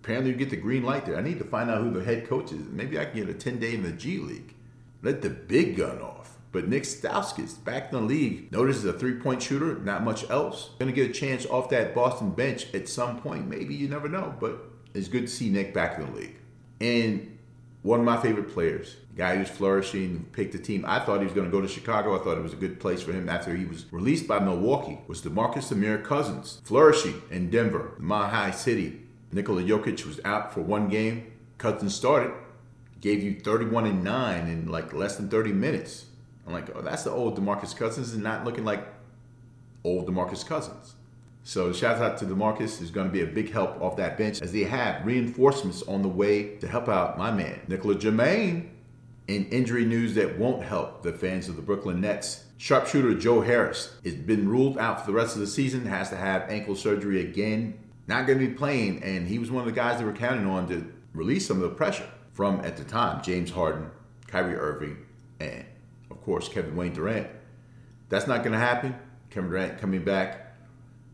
Apparently, you get the green light there. I need to find out who the head coach is. Maybe I can get a 10 day in the G League. Let the big gun off. But Nick Stauskas back in the league. Notice a three point shooter, not much else. Gonna get a chance off that Boston bench at some point. Maybe you never know. But it's good to see Nick back in the league. And one of my favorite players, guy who's flourishing, picked a team. I thought he was going to go to Chicago. I thought it was a good place for him after he was released by Milwaukee. Was DeMarcus Amir Cousins flourishing in Denver, the Mile High City. Nikola Jokic was out for one game. Cousins started, gave you 31 and 9 in like less than 30 minutes. I'm like, oh, that's the old DeMarcus Cousins and not looking like old DeMarcus Cousins. So shout out to DeMarcus is going to be a big help off that bench as they have reinforcements on the way to help out my man, Nikola Jermaine. In injury news that won't help the fans of the Brooklyn Nets, sharpshooter Joe Harris has been ruled out for the rest of the season, has to have ankle surgery again, not going to be playing, and he was one of the guys that were counting on to release some of the pressure from, at the time, James Harden, Kyrie Irving, and, of course, Kevin Wayne Durant. That's not going to happen. Kevin Durant coming back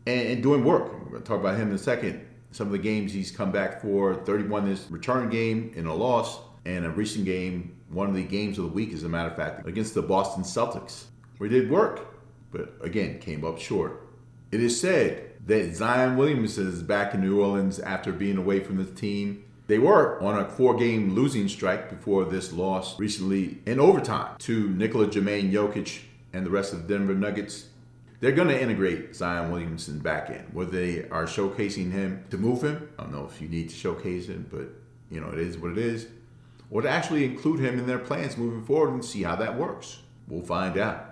and, and doing work. We're going to talk about him in a second. Some of the games he's come back for 31 this return game in a loss, and a recent game, one of the games of the week, as a matter of fact, against the Boston Celtics, he did work, but again, came up short. It is said that Zion Williamson is back in New Orleans after being away from the team. They were on a four game losing strike before this loss recently in overtime to Nikola Jermaine Jokic and the rest of the Denver Nuggets. They're going to integrate Zion Williamson back in. Whether they are showcasing him to move him, I don't know if you need to showcase him, but you know it is what it is. Or to actually include him in their plans moving forward and see how that works. We'll find out.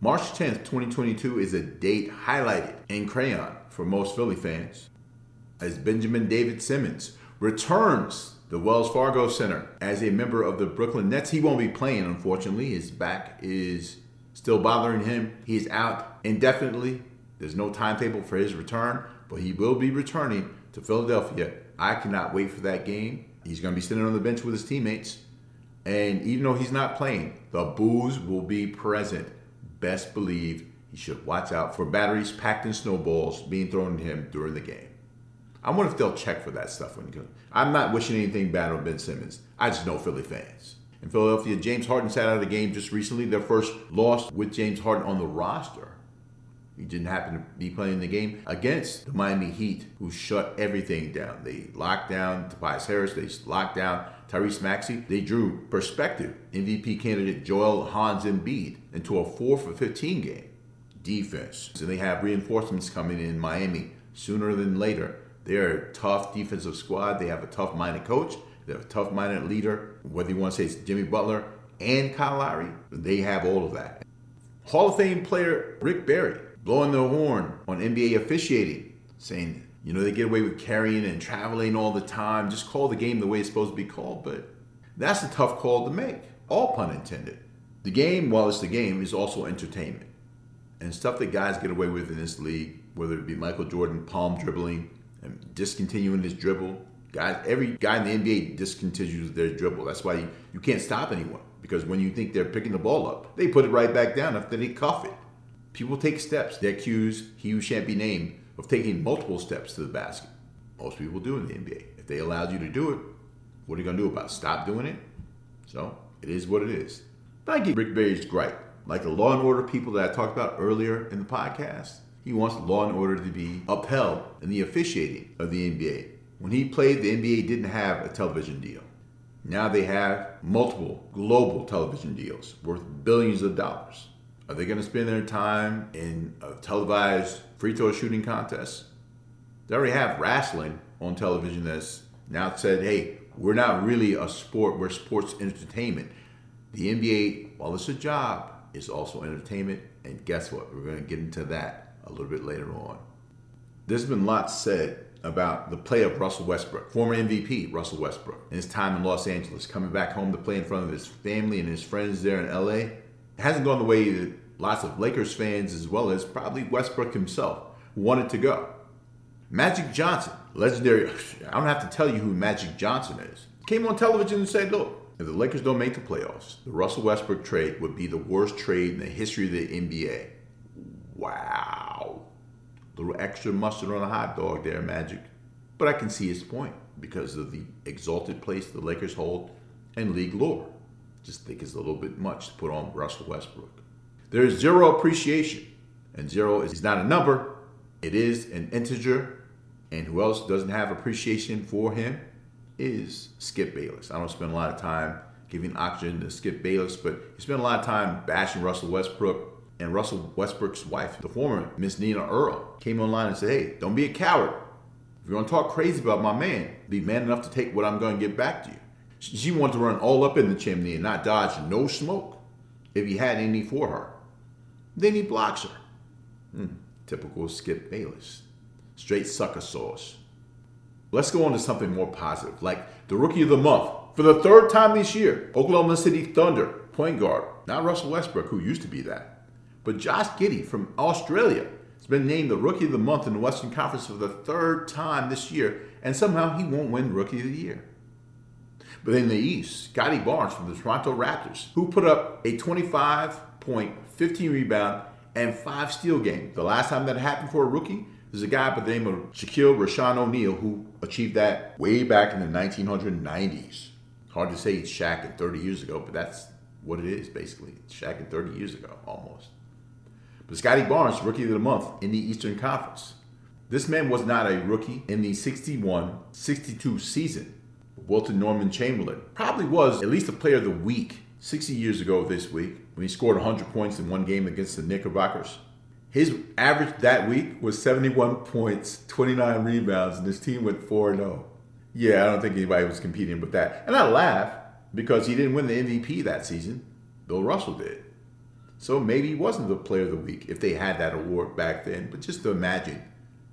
March 10th, 2022 is a date highlighted in crayon for most Philly fans as Benjamin David Simmons returns the Wells Fargo Center as a member of the Brooklyn Nets. He won't be playing, unfortunately. His back is still bothering him. He's out indefinitely. There's no timetable for his return, but he will be returning to Philadelphia. I cannot wait for that game. He's going to be sitting on the bench with his teammates. And even though he's not playing, the booze will be present. Best believe he should watch out for batteries packed in snowballs being thrown at him during the game. I wonder if they'll check for that stuff when he comes. I'm not wishing anything bad on Ben Simmons. I just know Philly fans. In Philadelphia, James Harden sat out of the game just recently. Their first loss with James Harden on the roster. He didn't happen to be playing the game against the Miami Heat, who shut everything down. They locked down Tobias Harris. They locked down Tyrese Maxey. They drew prospective MVP candidate Joel Hans Embiid into a 4 for 15 game defense. And they have reinforcements coming in Miami sooner than later. They're a tough defensive squad. They have a tough minded coach. They have a tough minded leader. Whether you want to say it's Jimmy Butler and Kyle Lowry, they have all of that. Hall of Fame player Rick Barry blowing the horn on NBA officiating, saying, you know, they get away with carrying and traveling all the time. Just call the game the way it's supposed to be called. But that's a tough call to make, all pun intended. The game, while it's the game, is also entertainment. And stuff that guys get away with in this league, whether it be Michael Jordan palm dribbling and discontinuing his dribble. Guys, every guy in the NBA discontinues their dribble. That's why you, you can't stop anyone. Because when you think they're picking the ball up, they put it right back down after they cuff it. People take steps. They're accused, he who shan't be named, of taking multiple steps to the basket. Most people do in the NBA. If they allowed you to do it, what are you going to do about it? Stop doing it? So it is what it is. But I get Rick Barry's gripe. Like the law and order people that I talked about earlier in the podcast, he wants law and order to be upheld in the officiating of the NBA. When he played, the NBA didn't have a television deal. Now they have multiple global television deals worth billions of dollars. Are they going to spend their time in a televised free throw shooting contest? They already have wrestling on television that's now said, hey, we're not really a sport, we're sports entertainment. The NBA, while it's a job, is also entertainment. And guess what? We're going to get into that a little bit later on. There's been lots said about the play of Russell Westbrook, former MVP Russell Westbrook, and his time in Los Angeles, coming back home to play in front of his family and his friends there in LA. It hasn't gone the way that lots of Lakers fans, as well as probably Westbrook himself, wanted to go. Magic Johnson, legendary, (sighs) I don't have to tell you who Magic Johnson is, came on television and said, look, if the Lakers don't make the playoffs, the Russell Westbrook trade would be the worst trade in the history of the NBA. Wow. Little extra mustard on a hot dog there, Magic. But I can see his point because of the exalted place the Lakers hold and league lore. Just think it's a little bit much to put on Russell Westbrook. There is zero appreciation, and zero is not a number, it is an integer. And who else doesn't have appreciation for him is Skip Bayless. I don't spend a lot of time giving oxygen to Skip Bayless, but he spent a lot of time bashing Russell Westbrook. And Russell Westbrook's wife, the former Miss Nina Earl, came online and said, Hey, don't be a coward. If you're gonna talk crazy about my man, be man enough to take what I'm gonna give back to you. She wanted to run all up in the chimney and not dodge no smoke if he had any for her. Then he blocks her. Hmm, typical Skip Bayless. Straight sucker sauce. Let's go on to something more positive, like the rookie of the month. For the third time this year, Oklahoma City Thunder point guard, not Russell Westbrook, who used to be that, but Josh Giddey from Australia has been named the rookie of the month in the Western Conference for the third time this year, and somehow he won't win rookie of the year. But in the East, Scottie Barnes from the Toronto Raptors, who put up a 25 point, 15 rebound, and five steal game. The last time that happened for a rookie, there's a guy by the name of Shaquille Rashawn O'Neal who achieved that way back in the 1990s. Hard to say it's Shaq and 30 years ago, but that's what it is basically. Shaq and 30 years ago almost. But Scottie Barnes, rookie of the month in the Eastern Conference. This man was not a rookie in the 61 62 season. Wilton Norman Chamberlain probably was at least a player of the week 60 years ago this week when he scored 100 points in one game against the Knickerbockers. His average that week was 71 points, 29 rebounds, and his team went 4 0. Yeah, I don't think anybody was competing with that. And I laugh because he didn't win the MVP that season. Bill Russell did. So maybe he wasn't the player of the week if they had that award back then. But just to imagine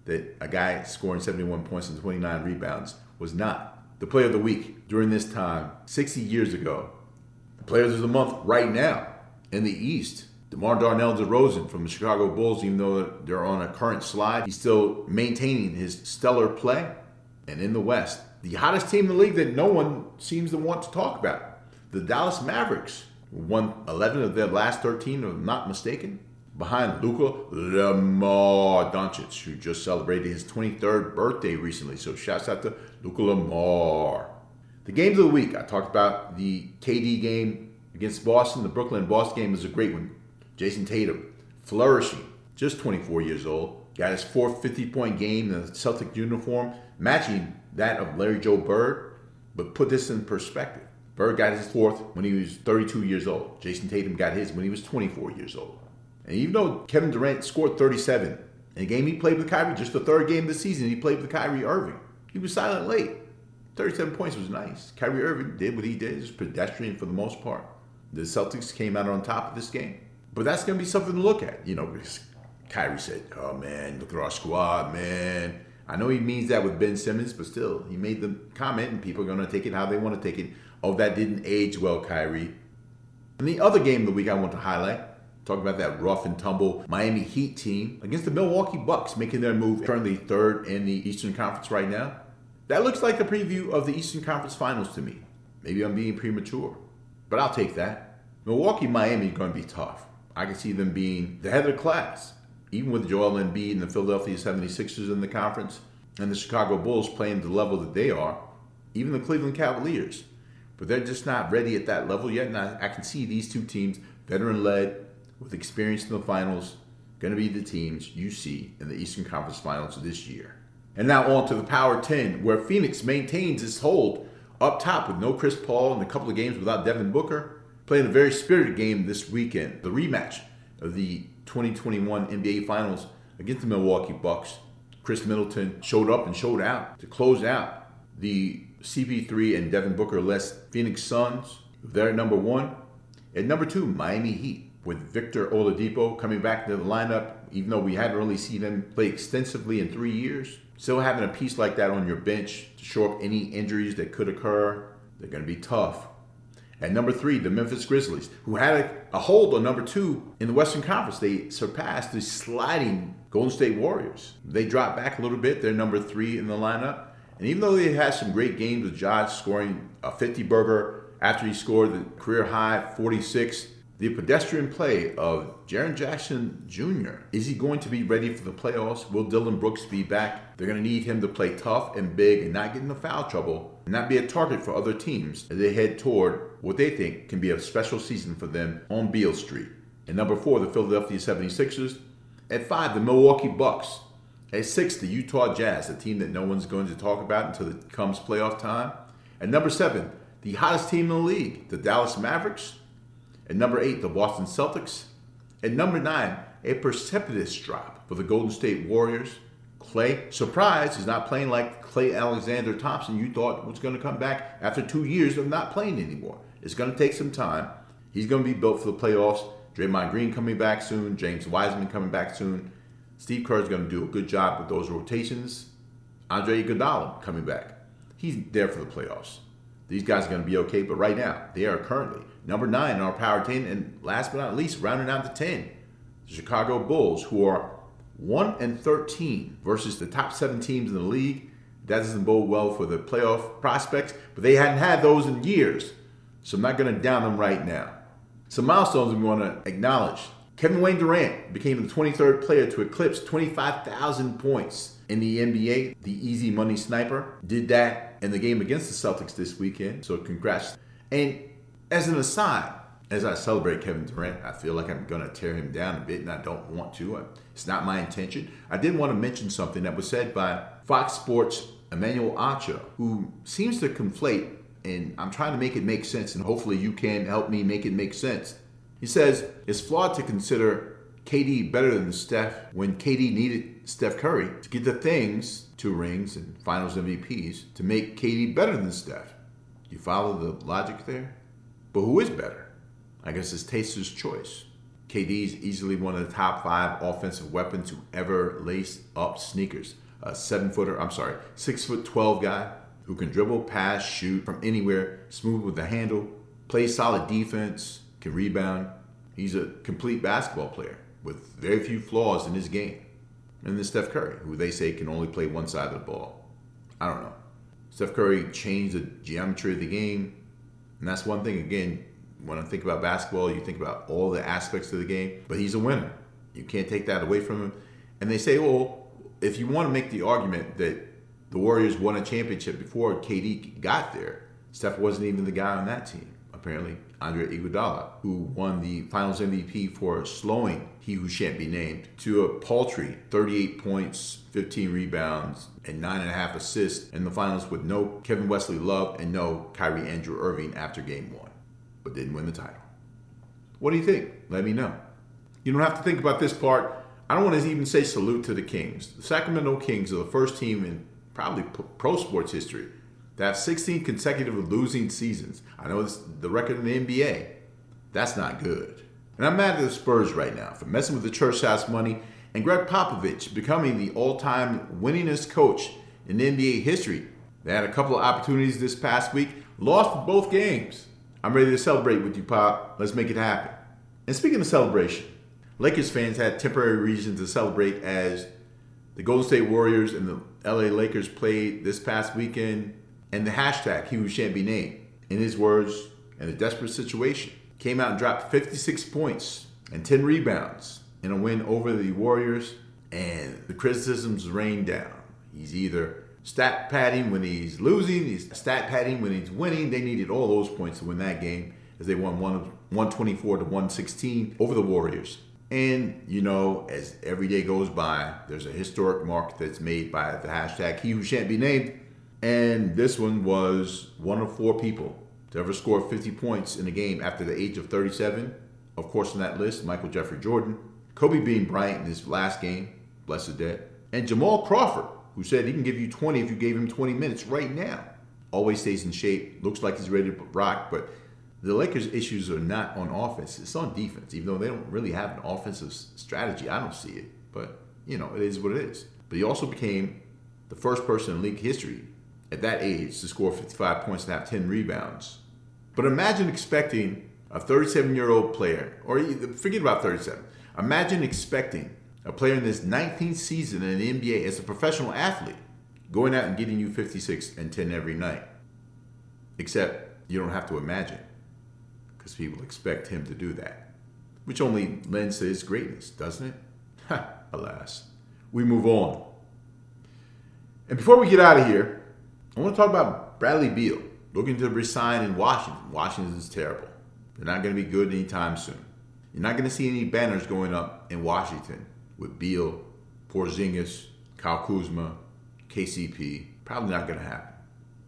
that a guy scoring 71 points and 29 rebounds was not the player of the week during this time, 60 years ago. The players of the month right now in the East. DeMar Darnell DeRozan from the Chicago Bulls, even though they're on a current slide, he's still maintaining his stellar play. And in the West, the hottest team in the league that no one seems to want to talk about, the Dallas Mavericks, won 11 of their last 13, if I'm not mistaken, behind Luka Lamar Doncic, who just celebrated his 23rd birthday recently. So shouts out to Luka Lamar. The games of the week, I talked about the KD game against Boston. The Brooklyn Boston game was a great one. Jayson Tatum, flourishing, just 24 years old, got his fourth 50 point game in the Celtic uniform, matching that of Larry Joe Bird. But put this in perspective. Bird got his fourth when he was 32 years old. Jayson Tatum got his when he was 24 years old. And even though Kevin Durant scored 37 in a game he played with Kyrie, just the third game of the season, he played with Kyrie Irving. He was silent late. 37 points was nice. Kyrie Irving did what he did, just pedestrian for the most part. The Celtics came out on top of this game. But that's going to be something to look at, you know, because Kyrie said, oh man, look at our squad, man. I know he means that with Ben Simmons, but still, he made the comment, and people are going to take it how they want to take it. Oh, that didn't age well, Kyrie. And the other game of the week I want to highlight, talk about that rough and tumble Miami Heat team against the Milwaukee Bucks, making their move currently third in the Eastern Conference right now. That looks like a preview of the Eastern Conference Finals to me. Maybe I'm being premature, but I'll take that. Milwaukee Miami is going to be tough. I can see them being the head of the class, even with Joel Embiid and the Philadelphia 76ers in the conference and the Chicago Bulls playing the level that they are, even the Cleveland Cavaliers. But they're just not ready at that level yet, and I, I can see these two teams, veteran led, with experience in the finals, going to be the teams you see in the Eastern Conference Finals this year. And now on to the Power 10, where Phoenix maintains its hold up top with no Chris Paul and a couple of games without Devin Booker playing a very spirited game this weekend, the rematch of the 2021 NBA Finals against the Milwaukee Bucks. Khris Middleton showed up and showed out to close out the CP3 and Devin Booker less Phoenix Suns. They're number one. At number two, Miami Heat with Victor Oladipo coming back to the lineup, even though we hadn't really seen him play extensively in three years. Still having a piece like that on your bench to show up any injuries that could occur, they're going to be tough. At number three, the Memphis Grizzlies, who had a, a, hold on number two in the Western Conference. They surpassed the sliding Golden State Warriors. They dropped back a little bit. They're number three in the lineup. And even though they had some great games with Josh scoring a 50 burger after he scored the career high 46, the pedestrian play of Jaren Jackson Jr. Is he going to be ready for the playoffs? Will Dillon Brooks be back? They're going to need him to play tough and big and not get into foul trouble and not be a target for other teams as they head toward what they think can be a special season for them on Beale Street. And number four, the Philadelphia 76ers. At five, the Milwaukee Bucks. At six, the Utah Jazz, a team that no one's going to talk about until it comes playoff time. At number seven, the hottest team in the league, the Dallas Mavericks. At number eight, the Boston Celtics. At number nine, a precipitous drop for the Golden State Warriors. Klay, surprise, is not playing like Klay Alexander Thompson you thought was going to come back after two years of not playing anymore. It's going to take some time. He's going to be built for the playoffs. Draymond Green coming back soon. James Wiseman coming back soon. Steve Kerr is going to do a good job with those rotations. Andre Iguodala coming back. He's there for the playoffs. These guys are going to be okay, but right now, they are currently number nine in our power 10. And last but not least, rounding out the 10, the Chicago Bulls, who are 1 and 13 versus the top seven teams in the league. That doesn't bode well for the playoff prospects, but they hadn't had those in years. So I'm not going to down them right now. Some milestones we want to acknowledge. Kevin Wayne Durant became the 23rd player to eclipse 25,000 points in the NBA. The easy money sniper did that in the game against the Celtics this weekend. So congrats. And as an aside, as I celebrate Kevin Durant, I feel like I'm going to tear him down a bit, and I don't want to. It's not my intention. I did want to mention something that was said by Fox Sports Emmanuel Acho, who seems to conflate, and I'm trying to make it make sense, and hopefully you can help me make it make sense. He says it's flawed to consider KD better than Steph when KD needed Steph Curry to get the things, two rings and finals MVPs, to make KD better than Steph. You follow the logic there? But who is better? I guess it's taster's choice. KD is easily one of the top five offensive weapons to ever lace up sneakers. A seven footer, I'm sorry, six foot 12 guy who can dribble, pass, shoot from anywhere, smooth with the handle, plays solid defense, can rebound. He's a complete basketball player with very few flaws in his game. And then Steph Curry, who they say can only play one side of the ball. I don't know. Steph Curry changed the geometry of the game. And that's one thing, again, when I think about basketball, you think about all the aspects of the game, but he's a winner. You can't take that away from him. And they say, well, if you want to make the argument that the Warriors won a championship before KD got there, Steph wasn't even the guy on that team. Apparently, Andre Iguodala, who won the Finals MVP for slowing he who shan't be named to a paltry 38 points, 15 rebounds, and nine and a half assists in the finals with no Kevin Wesley Love and no Kyrie Andrew Irving after Game One, but didn't win the title. What do you think? Let me know. You don't have to think about this part. I don't want to even say salute to the Kings. The Sacramento Kings are the first team in probably pro sports history to have 16 consecutive losing seasons. I know it's the record in the NBA. That's not good. And I'm mad at the Spurs right now for messing with the church house money and Gregg Popovich becoming the all-time winningest coach in NBA history. They had a couple of opportunities this past week, lost both games. I'm ready to celebrate with you, Pop. Let's make it happen. And speaking of celebration, Lakers fans had temporary reason to celebrate as the Golden State Warriors and the LA Lakers played this past weekend, and the hashtag he who shan't be named, in his words, in a desperate situation, came out and dropped 56 points and 10 rebounds in a win over the Warriors, and the criticisms rained down. He's either stat padding when he's losing, he's stat padding when he's winning. They needed all those points to win that game as they won 124 to 116 over the Warriors. And, you know, as every day goes by, there's a historic mark that's made by the hashtag he who shan't be named. And this one was one of four people to ever score 50 points in a game after the age of 37. Of course, on that list, Michael Jeffrey Jordan, Kobe Bean Bryant in his last game, bless his dead, and Jamal Crawford, who said he can give you 20 if you gave him 20 minutes right now. Always stays in shape, looks like he's ready to rock, but the Lakers' issues are not on offense; it's on defense. Even though they don't really have an offensive strategy, I don't see it. But you know, it is what it is. But he also became the first person in league history at that age to score 55 points and have 10 rebounds. But imagine expecting a 37-year-old player, or forget about 37. Imagine expecting a player in this 19th season in the NBA as a professional athlete going out and getting you 56 and 10 every night. Except you don't have to imagine because people expect him to do that, which only lends to his greatness, doesn't it? Ha, (laughs) alas. We move on. And before we get out of here, I want to talk about Bradley Beal looking to resign in Washington. Washington is terrible. They're not going to be good anytime soon. You're not going to see any banners going up in Washington with Beal, Porzingis, Kyle Kuzma, KCP. Probably not going to happen.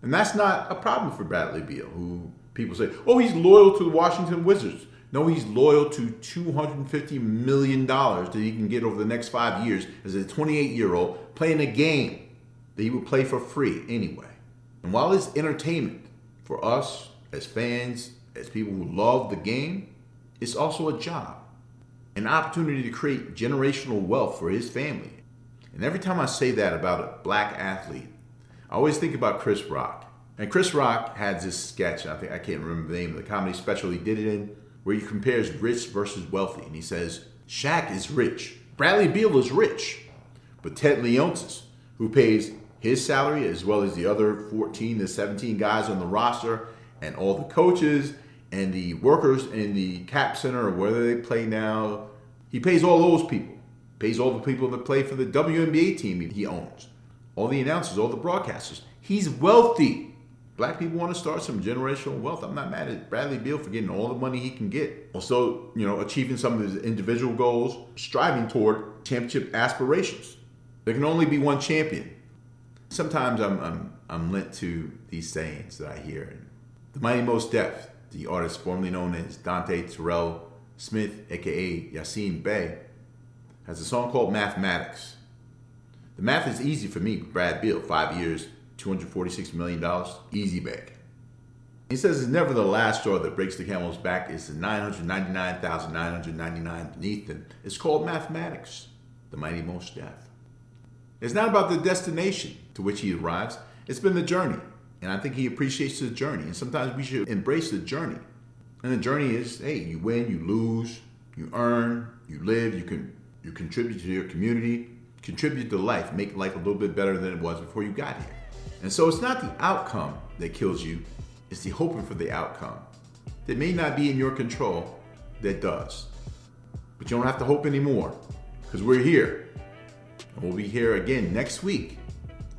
And that's not a problem for Bradley Beal, who people say, oh, he's loyal to the Washington Wizards. No, he's loyal to $250 million that he can get over the next five years as a 28 year old playing a game that he would play for free anyway. And while it's entertainment for us as fans, as people who love the game, it's also a job, an opportunity to create generational wealth for his family. And every time I say that about a black athlete, I always think about Chris Rock. And Chris Rock had this sketch, I think I can't remember the name of the comedy special he did it in, where he compares rich versus wealthy. And he says, Shaq is rich. Bradley Beal is rich. But Ted Leonsis, who pays his salary as well as the other 14 to 17 guys on the roster and all the coaches and the workers in the cap center or whether they play now, he pays all those people. Pays all the people that play for the WNBA team he owns. All the announcers, all the broadcasters. He's wealthy. Black people want to start some generational wealth. I'm not mad at Bradley Beal for getting all the money he can get. Also, you know, achieving some of his individual goals, striving toward championship aspirations. There can only be one champion. Sometimes I'm I'm I'm lent to these sayings that I hear. The Mighty Mos Def, the artist formerly known as Dante Terrell Smith, aka Yasiin Bey, has a song called Mathematics. The math is easy for me, Brad Beal, five years, $246 million, easy bag. He says it's never the last straw that breaks the camel's back, it's the 999,999 beneath, and it's called mathematics, the mighty Mos Def. It's not about the destination to which he arrives, it's been the journey. And I think he appreciates the journey. And sometimes we should embrace the journey. And the journey is, hey, you win, you lose, you earn, you live, you can you contribute to your community, contribute to life, make life a little bit better than it was before you got here. And so it's not the outcome that kills you, it's the hoping for the outcome that may not be in your control that does. But you don't have to hope anymore because we're here. And we'll be here again next week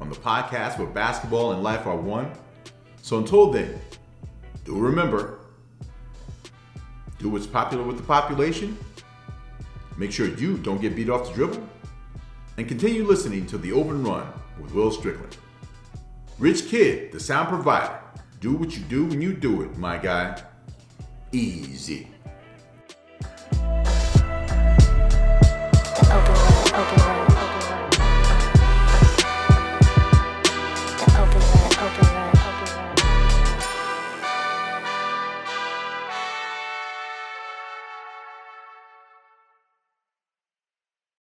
on the podcast where basketball and life are one. So until then, do remember do what's popular with the population, make sure you don't get beat off the dribble, and continue listening to The Open Run with Will Strickland. Rich Kid, the sound provider. Do what you do when you do it, my guy. Easy.